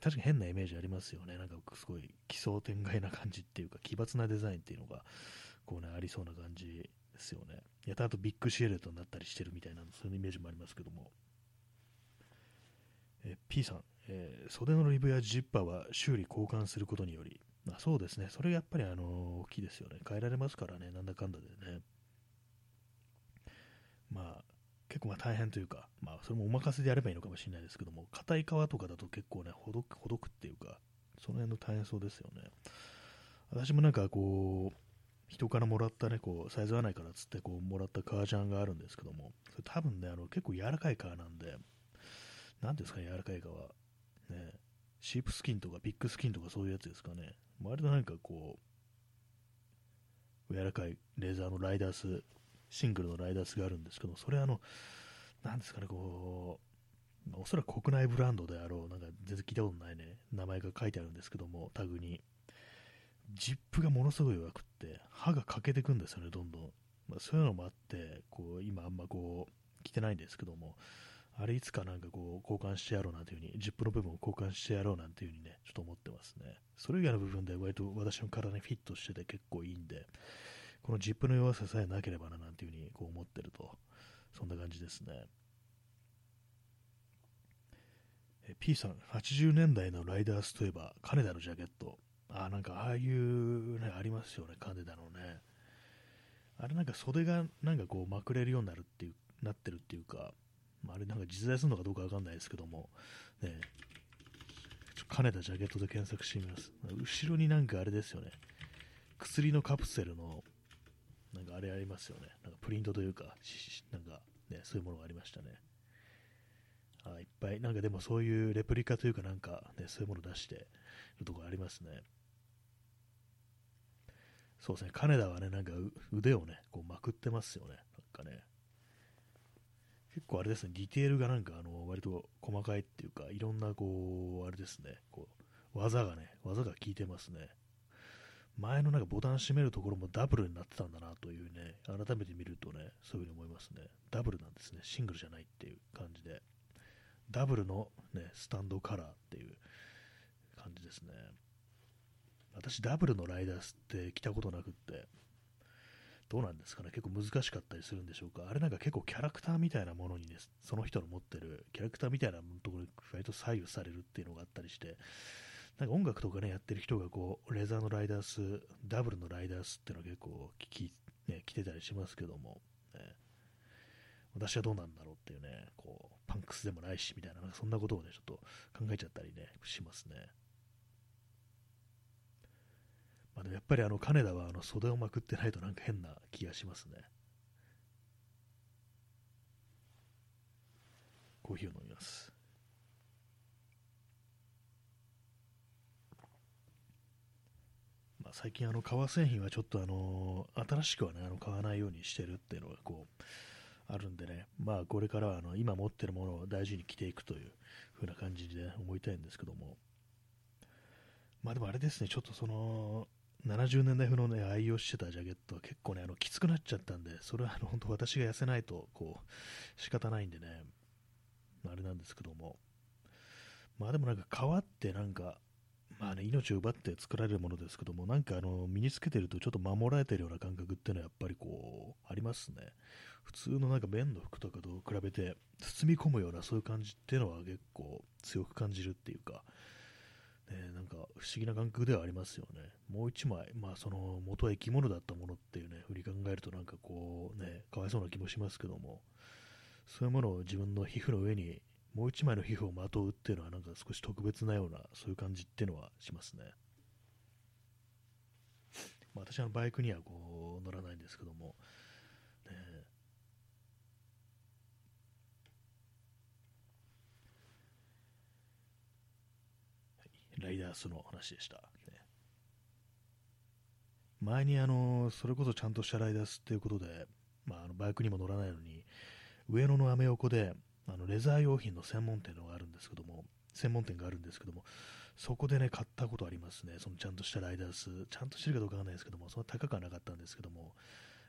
確かに変なイメージありますよね。なんかすごい奇想天外な感じっていうか、奇抜なデザインっていうのが、こうね、ありそうな感じですよね。やたらとビッグシエルトになったりしてるみたいな、そういうイメージもありますけども。え P さん、えー、袖のリブやジッパーは修理交換することにより、まあ、そうですね、それがやっぱりあの大きいですよね。変えられますからね、なんだかんだでね。まあ、結構まあ大変というか、まあ、それもお任せでやればいいのかもしれないですけども、硬い皮とかだと結構ね、ほどくほどくっていうか、その辺の大変そうですよね。私もなんかこう、人からもらったね、こう、サイズ合わないからっつって、こう、もらった革ジャンがあるんですけども、それ多分ね、あの、結構柔らかい革なんで、なんですかね、柔らかい革。ね、シープスキンとかビッグスキンとかそういうやつですかね。割となんかこう、柔らかいレーザーのライダース、シングルのライダースがあるんですけど、それあの、なんですかね、こう、おそらく国内ブランドであろう、なんか全然聞いたことないね、名前が書いてあるんですけども、タグに。ジップがものすごい弱くって、歯が欠けてくんですよね、どんどん。まあ、そういうのもあって、こう、今あんまこう、着てないんですけども、あれいつかなんかこう交換してやろうなんていう風に、ジップの部分を交換してやろうなんていう風にね、ちょっと思ってますね。それ以外の部分で割と私の体にフィットしてて結構いいんで、このジップの弱ささえなければななんていう風にこう思ってると、そんな感じですね。P さん、80年代のライダースといえば、金田のジャケット。あ、なんかああいうね、ありますよね、金田のね。あれなんか袖がなんかこうまくれるようになるっていう、なってるっていうか、まあ、あれなんか実在するのかどうかわかんないですけども、ね、金田ジャケットで検索してみます。後ろになんかあれですよね、薬のカプセルの、なんかあれありますよね、なんかプリントというか、なんかね、そういうものがありましたね。あいっぱい、なんかでもそういうレプリカというかなんかね、そういうもの出してるとこありますね。そうですね、金田はね、なんか腕をね、こうまくってますよね、なんかね。結構あれですね、ディテールがなんかあの割と細かいっていうか、いろんなこう、あれですね、こう技がね、技が効いてますね。前のなんかボタン閉めるところもダブルになってたんだなというね、改めて見るとね、そういうふうに思いますね。ダブルなんですね、シングルじゃないっていう感じで。ダブルのね、スタンドカラーっていう感じですね。私、ダブルのライダースって着たことなくって、どうなんですかね、結構難しかったりするんでしょうか？あれなんか結構キャラクターみたいなものにね、その人の持ってるキャラクターみたいなところに割と左右されるっていうのがあったりして、なんか音楽とかね、やってる人がこう、レザーのライダース、ダブルのライダースっていうのは結構聞き、ね、来てたりしますけども、ね、私はどうなんだろうっていうね、こう、パンクスでもないし、みたいな、なんかそんなことをね、ちょっと考えちゃったりね、しますね。あ、でもやっぱりあの金田はあの袖をまくってないとなんか変な気がしますね。コーヒーを飲みます。まあ、最近あの革製品はちょっとあの新しくはねあの買わないようにしてるっていうのがこうあるんでね、まあこれからはあの今持ってるものを大事に着ていくという風な感じで思いたいんですけども、まあでもあれですね、ちょっとその70年代風のね、愛用してたジャケットは結構ね、あの、きつくなっちゃったんで、それはあの、本当私が痩せないと、こう、仕方ないんでね、あれなんですけども。まあでもなんか、革ってなんか、まあね、命を奪って作られるものですけども、なんかあの、身につけてるとちょっと守られてるような感覚っていうのはやっぱりこう、ありますね。普通のなんか綿の服とかと比べて、包み込むようなそういう感じっていうのは結構強く感じるっていうか、ね、なんか不思議な感覚ではありますよね。もう一枚、まあその元は生き物だったものっていうね、振り考えるとなんかこうね、かわいそうな気もしますけども、そういうものを自分の皮膚の上にもう一枚の皮膚をまとうっていうのはなんか少し特別なような、そういう感じっていうのはしますね。まあ、私はバイクにはこう乗らないんですけども、ライダースの話でした。前にあの、それこそちゃんとしたライダースっていうことで、まあ、あのバイクにも乗らないのに、上野のアメ横で、あのレザー用品の専門店のがあるんですけども、専門店があるんですけども、そこでね、買ったことありますね。そのちゃんとしたライダース、ちゃんとしてるかどうかわかんないですけども、そんな高くはなかったんですけども、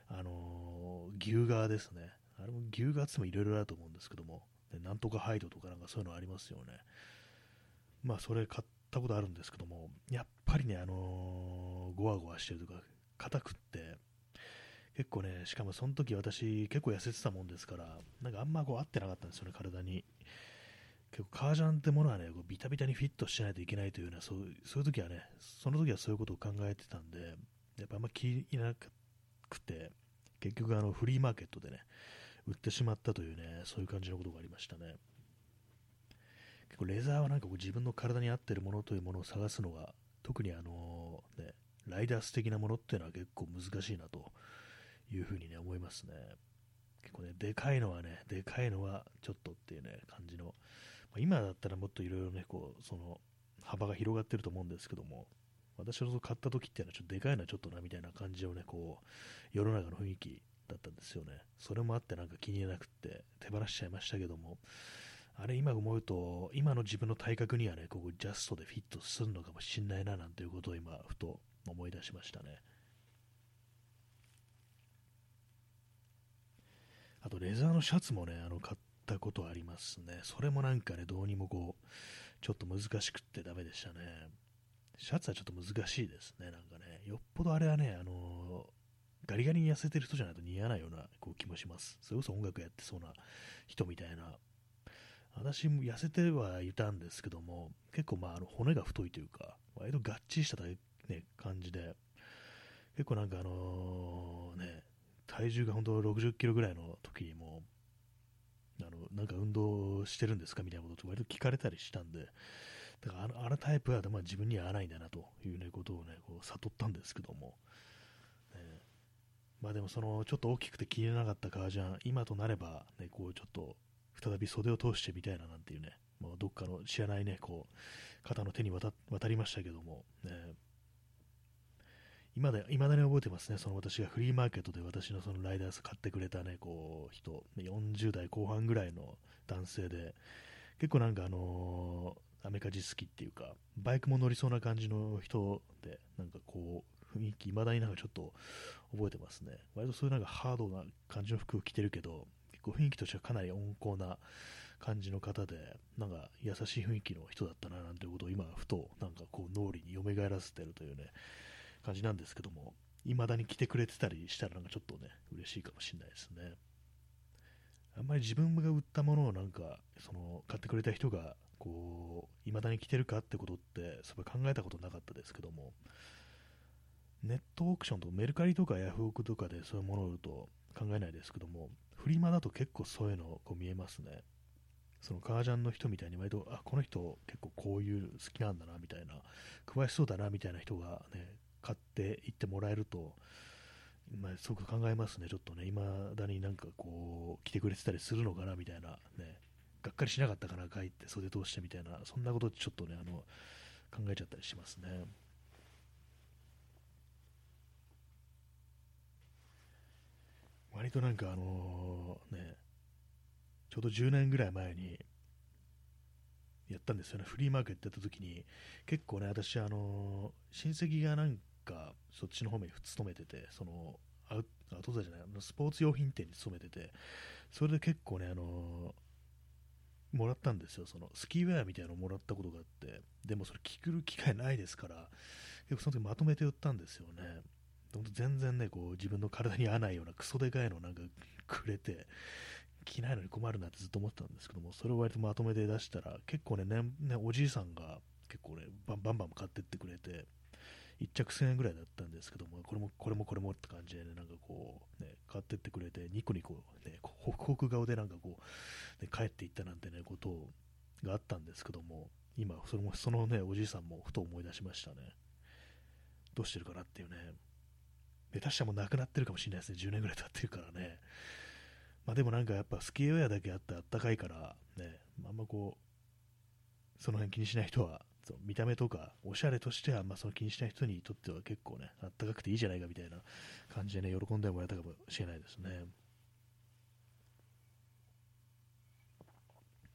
あのー、牛革ですね。あれも牛革ってもいろいろあると思うんですけども、なんとかハイドとかなんかそういうのありますよね。まあ、それ買っったことあるんですけども、やっぱりね、あのー、ゴワゴワしてるとか、硬くって、結構ね、しかもその時私結構痩せてたもんですから、なんかあんまこう合ってなかったんですよね、体に。結構革ジャンってものはね、こうビタビタにフィットしないといけないというような、そうそういう時はね、その時はそういうことを考えてたんで、やっぱあんま気いなくて、結局あのフリーマーケットでね、売ってしまったというね、そういう感じのことがありましたね。結構レザーはなんかこう自分の体に合ってるものというものを探すのが、特にあのね、ライダース的なものっていうのは結構難しいなというふうにね、思いますね。結構ね、でかいのはね、でかいのはちょっとっていうね、感じの、まあ、今だったらもっといろいろね、こう、その、幅が広がってると思うんですけども、私の買った時っていうのはちょっとでかいのはちょっとなみたいな感じのね、こう、世の中の雰囲気だったんですよね。それもあってなんか気に入らなくって手放しちゃいましたけども、あれ今思うと、今の自分の体格にはね、ここジャストでフィットするのかもしんないななんていうことを今、ふと思い出しましたね。あと、レザーのシャツもね、あの、買ったことありますね。それもなんかね、どうにもこう、ちょっと難しくってダメでしたね。シャツはちょっと難しいですね、なんかね。よっぽどあれはね、あのガリガリに痩せてる人じゃないと似合わないようなこう気もします。それこそ音楽やってそうな人みたいな。私も痩せてはいたんですけども、結構まああの骨が太いというか、割とがっちりした、ね、感じで、結構なんかあのね、体重が本当60キロぐらいの時にも、あのなんか運動してるんですかみたいなことを割と聞かれたりしたんで、だからあのあのタイプは、まあ、自分には合わないんだなという、ね、ことをね、こう悟ったんですけども、ね、まあでもそのちょっと大きくて気に入らなかった革ジャン、今となれば、ね、こうちょっと再び袖を通してみたいななんていうね、まあ、どっかの知らないね、こう、方の手に渡りましたけども、ね、今だ、未だに覚えてますね、その私がフリーマーケットで私のそのライダース買ってくれたね、こう、人、40代後半ぐらいの男性で、結構なんかあのー、アメカジ好きっていうか、バイクも乗りそうな感じの人で、なんかこう、雰囲気、未だになんかちょっと覚えてますね。割とそういうなんかハードな感じの服を着てるけど、構雰囲気としてはかなり温厚な感じの方で、なんか優しい雰囲気の人だったななんていうことを今、ふとなんかこう脳裏に蘇らせてるというね、感じなんですけども、未だに来てくれてたりしたらなんかちょっとね、嬉しいかもしれないですね。あんまり自分が売ったものをなんか、その、買ってくれた人が、こう、未だに来てるかってことって、それ考えたことなかったですけども、ネットオークションとメルカリとかヤフオクとかでそういうものを売ると考えないですけども、フリマだと結構そういうのこう見えますね。その革ジャンの人みたいに割と、あ、この人結構こういう好きなんだなみたいな、詳しそうだなみたいな人がね、買っていってもらえると、まあ、すごく考えますね、ちょっとね、いまだになんかこう、来てくれてたりするのかなみたいな、ね、がっかりしなかったかな、書いて袖通してみたいな、そんなことちょっとね、あの考えちゃったりしますね。割となんかあのね、ちょうど10年ぐらい前にやったんですよね、フリーマーケットやった時に、結構ね、私、あの親戚がなんかそっちの方面に勤めてて、そのアウトドアじゃない、スポーツ用品店に勤めてて、それで結構ね、あのもらったんですよ、そのスキーウェアみたいなのをもらったことがあって、でもそれ着る機会ないですから、結構その時まとめて売ったんですよね。全然ね、こう自分の体に合わないようなクソでかいのをなんかくれて、着ないのに困るなってずっと思ってたんですけども、それを割とまとめて出したら、結構ね、ねねおじいさんが結構ね、バンバンバン買ってってくれて、1着1000円ぐらいだったんですけども、これもこれもこれもって感じでね、なんかこう、ね、買ってってくれて、ニコニコ、ね、ホクホク顔でなんかこう、ね、帰っていったなんてね、ことがあったんですけども、今、それもそのね、おじいさんもふと思い出しましたね。どうしてるかなっていうね。下手したらもうなくなってるかもしれないですね、10年ぐらい経ってるからね。まあでもなんかやっぱスキーウェアだけあってあったかいから、ね、あんまこう、その辺気にしない人はそう見た目とかおしゃれとしては、まあ、その気にしない人にとっては結構ね、あったかくていいじゃないかみたいな感じでね、喜んでもらえたかもしれないですね。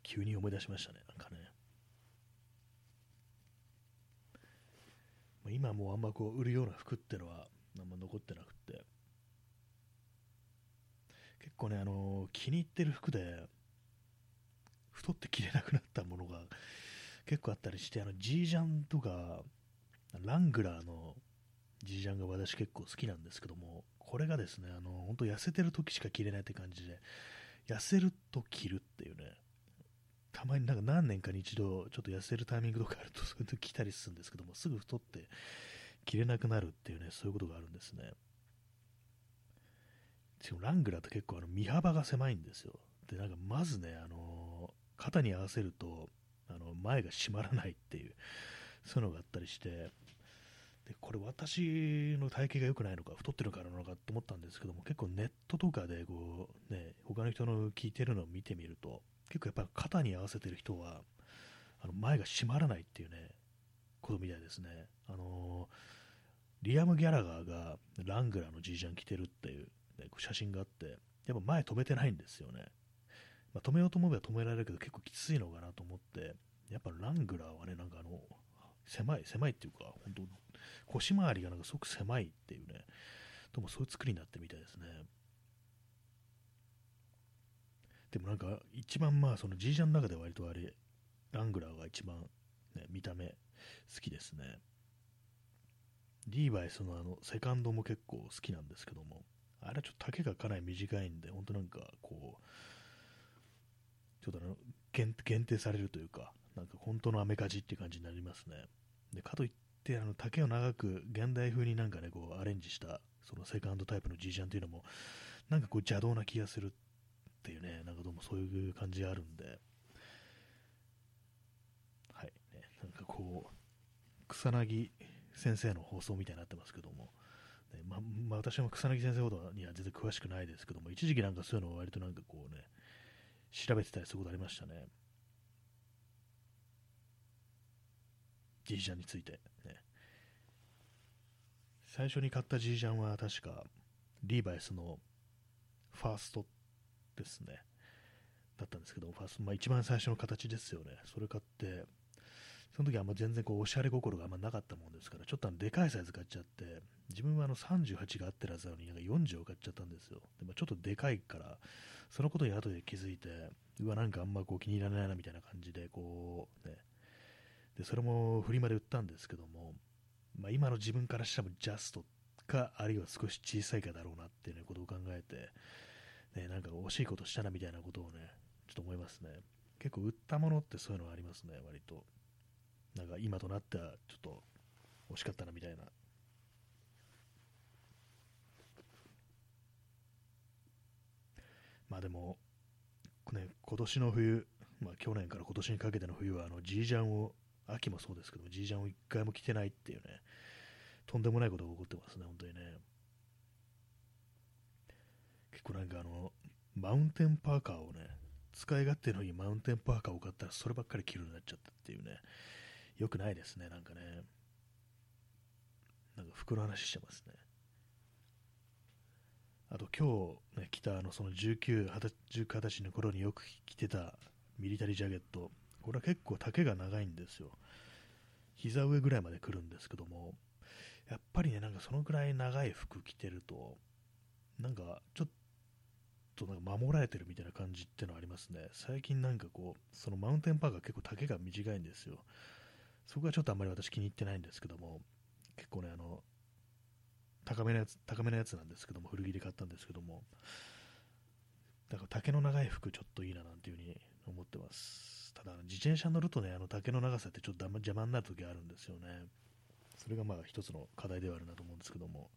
急に思い出しましたね、なんかね。今もうあんまこう売るような服ってのはあんま残ってなくて。結、構ね、あの気に入ってる服で、太って着れなくなったものが結構あったりして、あの、ジージャンとか、ラングラーのジージャンが私結構好きなんですけども、これがですね、あの、本当痩せてる時しか着れないって感じで、痩せると着るっていうね、たまになんか何年かに一度ちょっと痩せるタイミングとかあるとそういう時着たりするんですけども、すぐ太って着れなくなるっていうね、そういうことがあるんですね。しかもラングラーって結構あの身幅が狭いんですよ。で、なんかまずね、あの肩に合わせると、あの前が締まらないっていう、そういうのがあったりして、でこれ私の体型が良くないのか太ってるからなのかと思ったんですけども結構ネットとかでこう、ね、他の人の聞いてるのを見てみると結構やっぱ肩に合わせてる人はあの前が締まらないっていうねことみたいですねあのリアム・ギャラガーがラングラーのじいちゃん着てるっていう、ね、写真があってやっぱ前止めてないんですよねまあ、止めようと思えば止められるけど結構きついのかなと思って、やっぱラングラーはね、なんかあの、狭い、狭いっていうか、本当腰回りがなんかすごく狭いっていうね、ともそういう作りになってみたいですね。でもなんか、一番まあ、その G ジャンの中で割とあれ、ラングラーが一番、ね、見た目好きですね。リーバイスのあの、セカンドも結構好きなんですけども、あれはちょっと丈がかなり短いんで、本当なんかこう、ちょっとあの限定されるというか、なんか本当のアメカジっていう感じになりますね。でかといって、あの丈を長く現代風になんかね、こうアレンジしたそのセカンドタイプの G ジャンっていうのも、なんかこう邪道な気がするっていうね、なんかどうもそういう感じがあるんで、はい、ね、なんかこう、草薙先生の放送みたいになってますけども、ねままあ、私も草薙先生ほどには全然詳しくないですけども、一時期なんかそういうのを割となんかこうね、調べてたりすることありましたね。ジージャンについて、ね。最初に買ったジージャンは確かリーバイスのファーストですね。だったんですけど、ファースト、まあ、一番最初の形ですよね。それ買って、その時はあんま全然こうおしゃれ心があんまなかったもんですから、ちょっとあのでかいサイズ買っちゃって、自分はあの38があってるはずなのに、なんか40を買っちゃったんですよ。でまあ、ちょっとでかいから、そのことに後で気づいて、うわ、なんかあんまこう気に入らないなみたいな感じで、こう、ね、で、それもフリマで売ったんですけども、まあ、今の自分からしてもジャストか、あるいは少し小さいかだろうなっていう、ね、ことを考えて、ね、なんか惜しいことしたなみたいなことをね、ちょっと思いますね。結構売ったものってそういうのはありますね、割と。なんか今となってはちょっと惜しかったなみたいな。まあでも、ね、今年の冬、まあ、去年から今年にかけての冬は、あの、ジージャンを、秋もそうですけど、ジージャンを一回も着てないっていうね、とんでもないことが起こってますね、本当にね。結構なんかあの、マウンテンパーカーをね、使い勝手のいいマウンテンパーカーを買ったら、そればっかり着るようになっちゃったっていうね、よくないですね、なんかね。なんか服の話してますね。あと今日、ね、着たあのその19、20歳の頃によく着てたミリタリージャケット、これは結構丈が長いんですよ。膝上ぐらいまで来るんですけども、やっぱりね、なんかそのぐらい長い服着てると、なんかちょっとなんか守られてるみたいな感じってのはありますね。最近なんかこう、そのマウンテンパーカー結構丈が短いんですよ。そこはちょっとあんまり私気に入ってないんですけども、結構ね、あの、高めのやつ、高めのやつなんですけども、古着で買ったんですけども、だから竹の長い服ちょっといいななんていうふうに思ってます。ただ、自転車乗るとね、あの丈の長さってちょっと邪魔になる時あるんですよね。それがまあ一つの課題ではあるなと思うんですけども。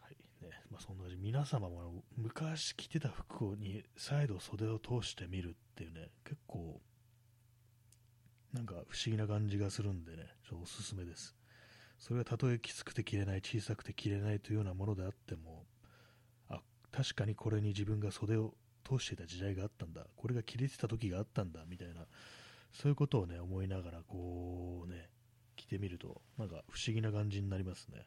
はいねまあ、そんな感じ皆様も昔着てた服に再度袖を通してみるっていうね、結構なんか不思議な感じがするんでね、ちょっとおすすめです。それがたとえきつくて着れない、小さくて着れないというようなものであっても、あ、確かにこれに自分が袖を通していた時代があったんだ、これが着れてた時があったんだ、みたいな、そういうことをね、思いながら、こうね、着てみると、なんか不思議な感じになりますね。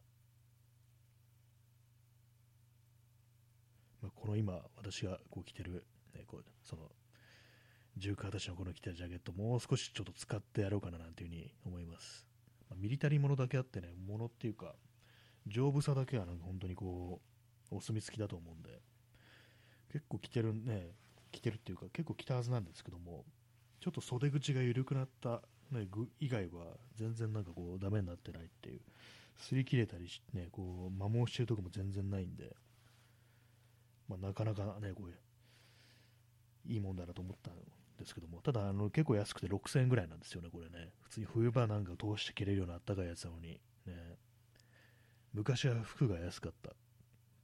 まあ、この今、私がこう着てる、ね、こうその19、20歳の頃に着たジャケット、もう少しちょっと使ってやろうかななんていうふうに思います。まあ、ミリタリーものだけあってね、ものっていうか、丈夫さだけはなんか本当にこう、お墨付きだと思うんで、結構着てるね、着てるっていうか、結構着たはずなんですけども、ちょっと袖口が緩くなった、ね、具以外は全然なんかこう、ダメになってないっていう、擦り切れたりし、ね、こう、摩耗してるとこも全然ないんで、まあ、なかなかね、こう、いういいもんだなと思ったんですけども、ただあの結構安くて6000円ぐらいなんですよね、これね。普通に冬場なんか通して着れるようなあったかいやつなのに、ね、昔は服が安かった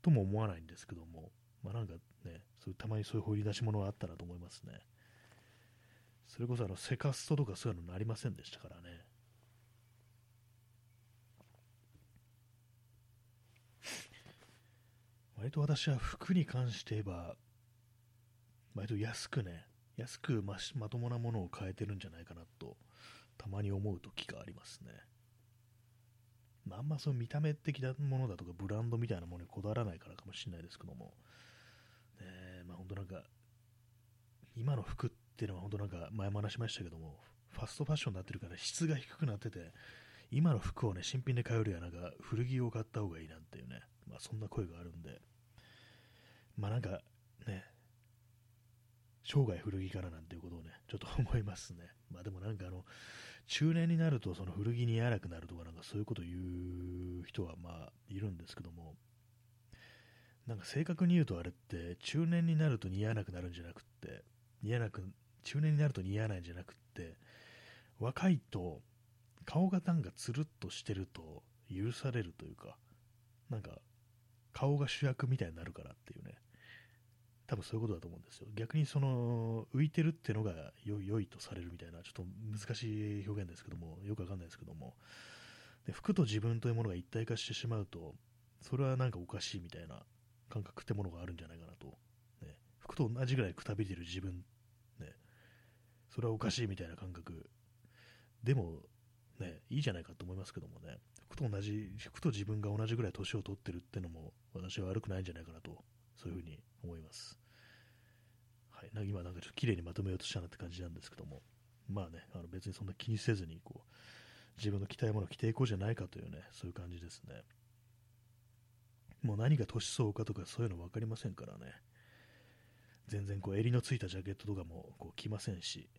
とも思わないんですけども、まあ、なんかね、そうたまにそういう掘り出し物があったなと思いますね。それこそあのセカストとかそういうのなりませんでしたからね。割と私は服に関して言えば、割と安くね、安くままともなものを買えてるんじゃないかなと、たまに思う時がありますね。まあ、あんまそう見た目的なものだとか、ブランドみたいなものにこだわらないからかもしれないですけども、ねまあ、本当なんか、今の服っていうのは本当なんか前も話しましたけども、ファストファッションになってるから質が低くなってて、今の服をね、新品で買うよりはなんか古着を買った方がいいなんていうね、まあそんな声があるんで、まあなんかね、生涯古着からなんていうことをね、ちょっと思いますね。[LAUGHS] まあでもなんかあの、中年になるとその古着に合わなくなるとかなんかそういうことを言う人はまあいるんですけども、なんか正確に言うとあれって中年になると似合わなくなるんじゃなくって、似合わなく、中年になると似合わないんじゃなくって、若いと顔がなんかつるっとしてると許されるというか、なんか顔が主役みたいになるからっていうね、多分そういうことだと思うんですよ。逆にその浮いてるっていうのが良いとされるみたいな、ちょっと難しい表現ですけども、よくわかんないですけども、で服と自分というものが一体化してしまうと、それはなんかおかしいみたいな感覚ってものがあるんじゃないかなと。ね、服と同じぐらいくたびれてる自分、ね、それはおかしいみたいな感覚。でも、ね、いいじゃないかと思いますけどもね、服と同じ、服と自分が同じぐらい年を取ってるってのも、私は悪くないんじゃないかなとそういうふうに思います。はい、なんか今なんかちょっと綺麗にまとめようとしたなって感じなんですけども、まあね、あの別にそんな気にせずにこう、自分の着たいものを着ていこうじゃないかというね、そういう感じですね。もう何が年相かとかそういうの分かりませんからね。全然こう襟のついたジャケットとかもこう着ませんし、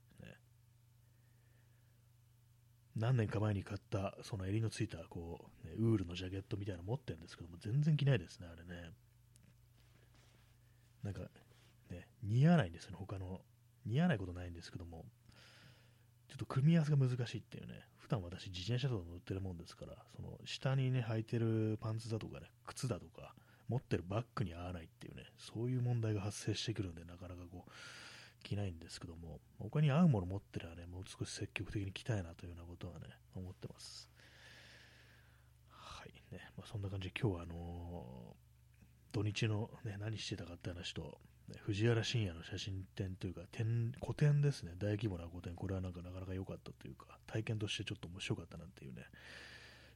何年か前に買ったその襟のついたこう、ね、ウールのジャケットみたいなの持ってるんですけども全然着ないですね、あれね。なんか、ね、似合わないんですよね、他の。似合わないことないんですけども、ちょっと組み合わせが難しいっていうね、普段私自転車とか乗ってるもんですから、その下にね、履いてるパンツだとかね、靴だとか、持ってるバッグに合わないっていうね、そういう問題が発生してくるんで、なかなかこう、着ないんですけども、他に合うもの持ってればね、もう少し積極的に着たいなというようなことはね、思ってます。はいね、まあ、そんな感じで今日はあのー土日の、ね、何してたかって話と、ね、藤原信也の写真展というか展、個展ですね、大規模な個展、これはなんかなかなか良かったというか、体験としてちょっと面白かったなんていうね、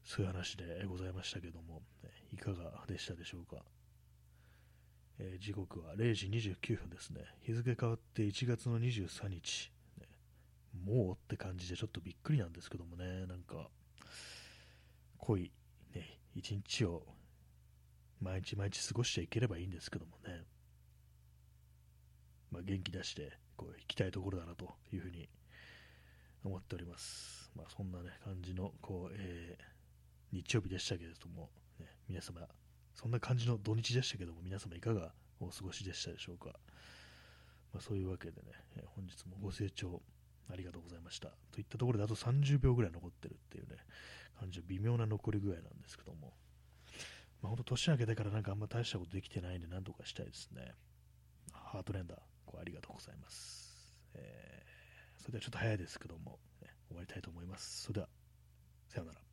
そういう話でございましたけども、ね、いかがでしたでしょうか？えー、時刻は0時29分ですね。日付変わって1月の23日。ね、もうって感じでちょっとびっくりなんですけどもね、なんか、濃い、ね、一日を毎日毎日過ごしていければいいんですけどもね、まあ、元気出してこう行きたいところだなというふうに思っております。まあ、そんな、ね、感じのこう、えー、日曜日でしたけれども、ね、皆様、そんな感じの土日でしたけども、皆様いかがお過ごしでしたでしょうか。まあ、そういうわけでね、え、本日もご清聴ありがとうございました。といったところであと30秒ぐらい残ってるっていうね、感じの微妙な残り具合なんですけども、まあ、本当年明けてからなんかあんま大したことできてないんで、なんとかしたいですね。ハートレンダー、こうありがとうございます。えー、それではちょっと早いですけども、ね、終わりたいと思います。それでは、さようなら。